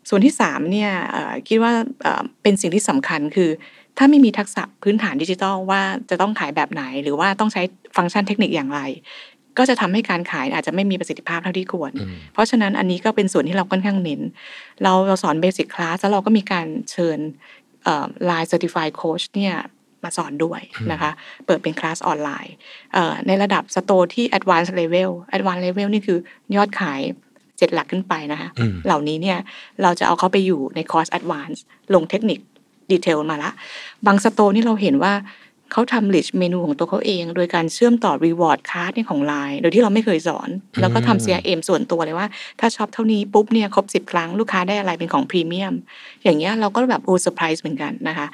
ส่วนที่สามเนี่ยเอ่อคิดว่าเอ่อเป็นสิ่งที่สำคัญคือ ถ้าไม่มีทักษะพื้นฐานดิจิทัลว่าจะต้องขายแบบไหน หรือว่าต้องใช้ฟังก์ชันเทคนิคอย่างไร ก็จะทำให้การขายอาจจะไม่มีประสิทธิภาพเท่าที่ควรอืมเพราะฉะนั้นอันนี้ก็เป็นส่วนที่เราค่อนข้างเน้น เราเราสอนเบสิ c คลาสแล้วเราก็มีการเชิญไลน์ Certified Coach เนี่ยมาสอนด้วยนะคะ เปิดเป็นคลาสออนไลน์เอ่อในระดับ store ที่ Advanced Level Advanced Level นี่คือยอดขาย เจ็ดหลักขึ้นไปนะคะอืมเหล่านี้เนี่ยเราจะเอาเขาไปอยู่ในคอร์ส Advanced ลงเทคนิค detail มาละ บาง store นี่เราเห็นว่าเขาทำ rich เมนูของตัวเขาเอง โดยการเชื่อมต่อ reward card เนี่ยของ Line โดยที่เราไม่เคยสอน แล้วก็ทำ CRM ส่วนตัวเลยว่า ถ้าช็อปเท่านี้ปุ๊บเนี่ยครบ10ครั้งลูกค้าได้อะไรเป็นของพรีเมียมอย่างเงี้ยเราก็แบบโอ้เซอร์ไพรส์เหมือนกันนะคะ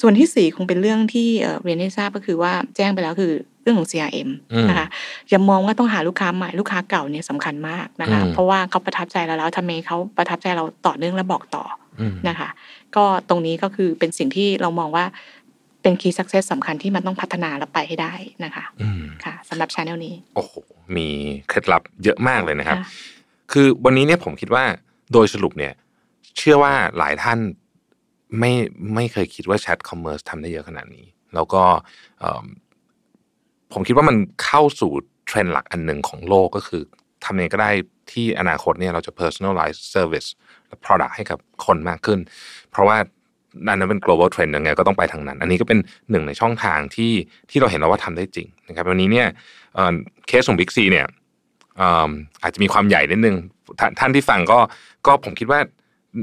ส่วนที่สี่คงเป็นเรื่องที่เอ่อเรียนให้ทราบก็คือว่าแจ้งไปแล้วคือเรื่องของ CRM อืมนะคะอย่ามองว่าต้องหาลูกค้าใหม่ลูกค้าเก่าเนี่ยสำคัญมากนะคะอืมเพราะว่าเขาประทับใจเราแล้วทำไมเขาประทับใจเราต่อเนื่องและบอกต่ออืมนะคะ ก็ตรงนี้ก็คือเป็นสิ่งที่เรามองว่าเป็น key success สำคัญที่มันต้องพัฒนาและไปให้ได้นะคะอืมค่ะสำหรับ channel นี้ โอ้โห มีเคล็ดลับเยอะมากเลยนะครับค่ะคือวันนี้เนี่ยผมคิดว่าโดยสรุปเนี่ย เชื่อว่าหลายท่าน ไม่ไม่เคยคิดว่าแชทคอมเมอร์สทำได้เยอะขนาดนี้ แล้วก็ผมคิดว่ามันเข้าสู่เทรนด์หลักอันหนึ่งของโลกก็คือทำยังก็ได้ที่อนาคตเนี่ยเราจะ personalize service และ product ให้กับคนมากขึ้น เพราะว่านั่นนั้นเป็น global trend ยังไงก็ต้องไปทางนั้น อันนี้ก็เป็นหนึ่งในช่องทางที่ที่เราเห็นแล้วว่าทำได้จริงนะครับวันนี้เนี่ยเเคสของ Big C เนี่ยอืมอาจจะมีความใหญ่นิดนึงท่านที่ฟังก็ก็ผมคิดว่า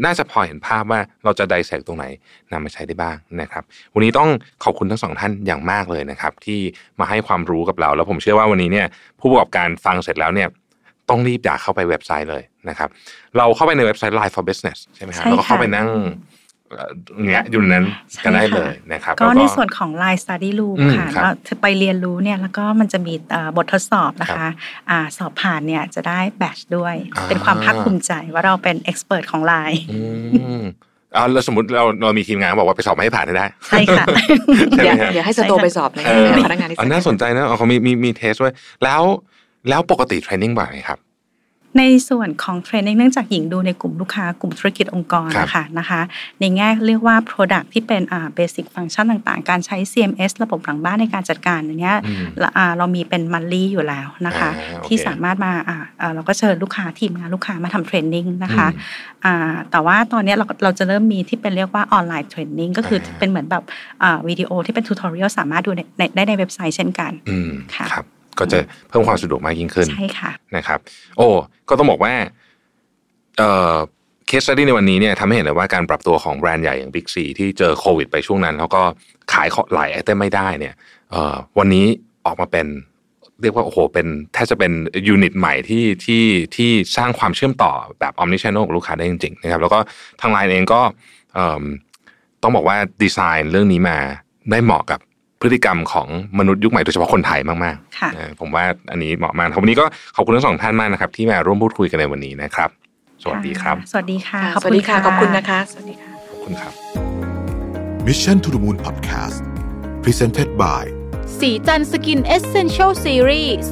น่าจะพอเห็นภาพว่าเราจะไดแสกตรงไหนนำมาใช้ได้บ้างนะครับ วันนี้ต้องขอบคุณทั้งสองท่านอย่างมากเลยนะครับ ที่มาให้ความรู้กับเรา แล้วผมเชื่อว่าวันนี้เนี่ยผู้ประกอบการฟังเสร็จแล้วเนี่ยต้องรีบอยากเข้าไปเว็บไซต์เลยนะครับ เราเข้าไปในเว็บไซต์ Line for Business ใช่ไหมครับใช่ค่ะแล้วก็เข้าไปนั่ง เอ่อเงี้ยอยู่ในนั้นกันได้เลยนะครับก็แล้วในส่วนของ Line Study Room อืมค่ะครับเราไปเรียนรู้เนี่ยแล้วก็มันจะมีเอ่อบททดสอบนะคะครับอ่าสอบผ่านเนี่ยจะได้แบชด้วยอ่าเป็นความภาคภูมิใจว่าเราเป็น expert ของ Line อืมอ่าแล้วสมมติเราเรามีทีมงานบอกว่าไปสอบให้ผ่านให้ได้ใช่ค่ะใช่ไหมเดี๋ยวฮะเดี๋ยวให้ staff ไปสอบเลยเออพนักงานที่อันน่าสนใจนะอ๋อเขามีมีมี test ไว้แล้วแล้วปกติ training บ่อยไหมครับ ในส่วนของ training เนื่องจากหญิงดูในกลุ่มลูกค้ากลุ่มธุรกิจองค์กรครับนะคะนะคะในแง่เรียกว่า Product ที่เป็นอ่า basic function ต่างๆ การใช้ CMS ระบบหลังบ้านในการจัดการอย่างเงี้ยอืมละอ่าเรามีเป็น monthly อยู่แล้วนะคะอ่าโอเคที่สามารถมาอ่าอ่าเราก็เชิญลูกค้าทีมงานลูกค้ามาทำ training นะคะอืมอ่าแต่ว่าตอนเนี้ยเราเราจะเริ่มมีที่เป็นเรียกว่า online training ก็คืออาเป็นเหมือนแบบอ่าวิดีโอที่เป็น tutorial สามารถดูในในได้ในเว็บไซต์เช่นกันอืมค่ะครับ ก็จะเพิ่มความสะดวกมากยิ่งขึ้นใช่ค่ะนะครับ โอ้ก็ต้องบอกว่าเอ่อเคส t ดี้ในวันนี้เนี่ยทำให้เห็นเลยว่าการปรับตัวของแบรนด์ใหญ่อย่าง Big C ที่เจอโควิดไปช่วงนั้น แล้วก็ขายหลาย item ไม่ได้เนี่ยเอ่อวันนี้ออกมาเป็นเรียกว่าโอ้โหเป็นแทบจะเป็น unit ใหม่ที่ที่ที่สร้างความเชื่อมต่อแบบ omni channel กับลูกค้าได้จริงๆนะครับแล้วก็ทางไลน์เองก็เอิ่มต้องบอกว่าดีไซน์เรื่องนี้มาได้เหมาะกับ พฤติกรรมของมนุษย์ยุคใหม่โดยเฉพาะคนไทยมากค่ะๆนะผมว่าอันนี้เหมาะมากครับวันนี้ก็ขอบคุณทั้งสองท่านมากนะครับ ที่มาร่วมพูดคุยกันในวันนี้นะครับ สวัสดีครับ สวัสดีค่ะสวัสดีค่ะขอบคุณนะคะสวัสดีค่ะขอบคุณครับ Mission to the Moon Podcast Presented by สีจันสกินเอเซนเชลซีรีส์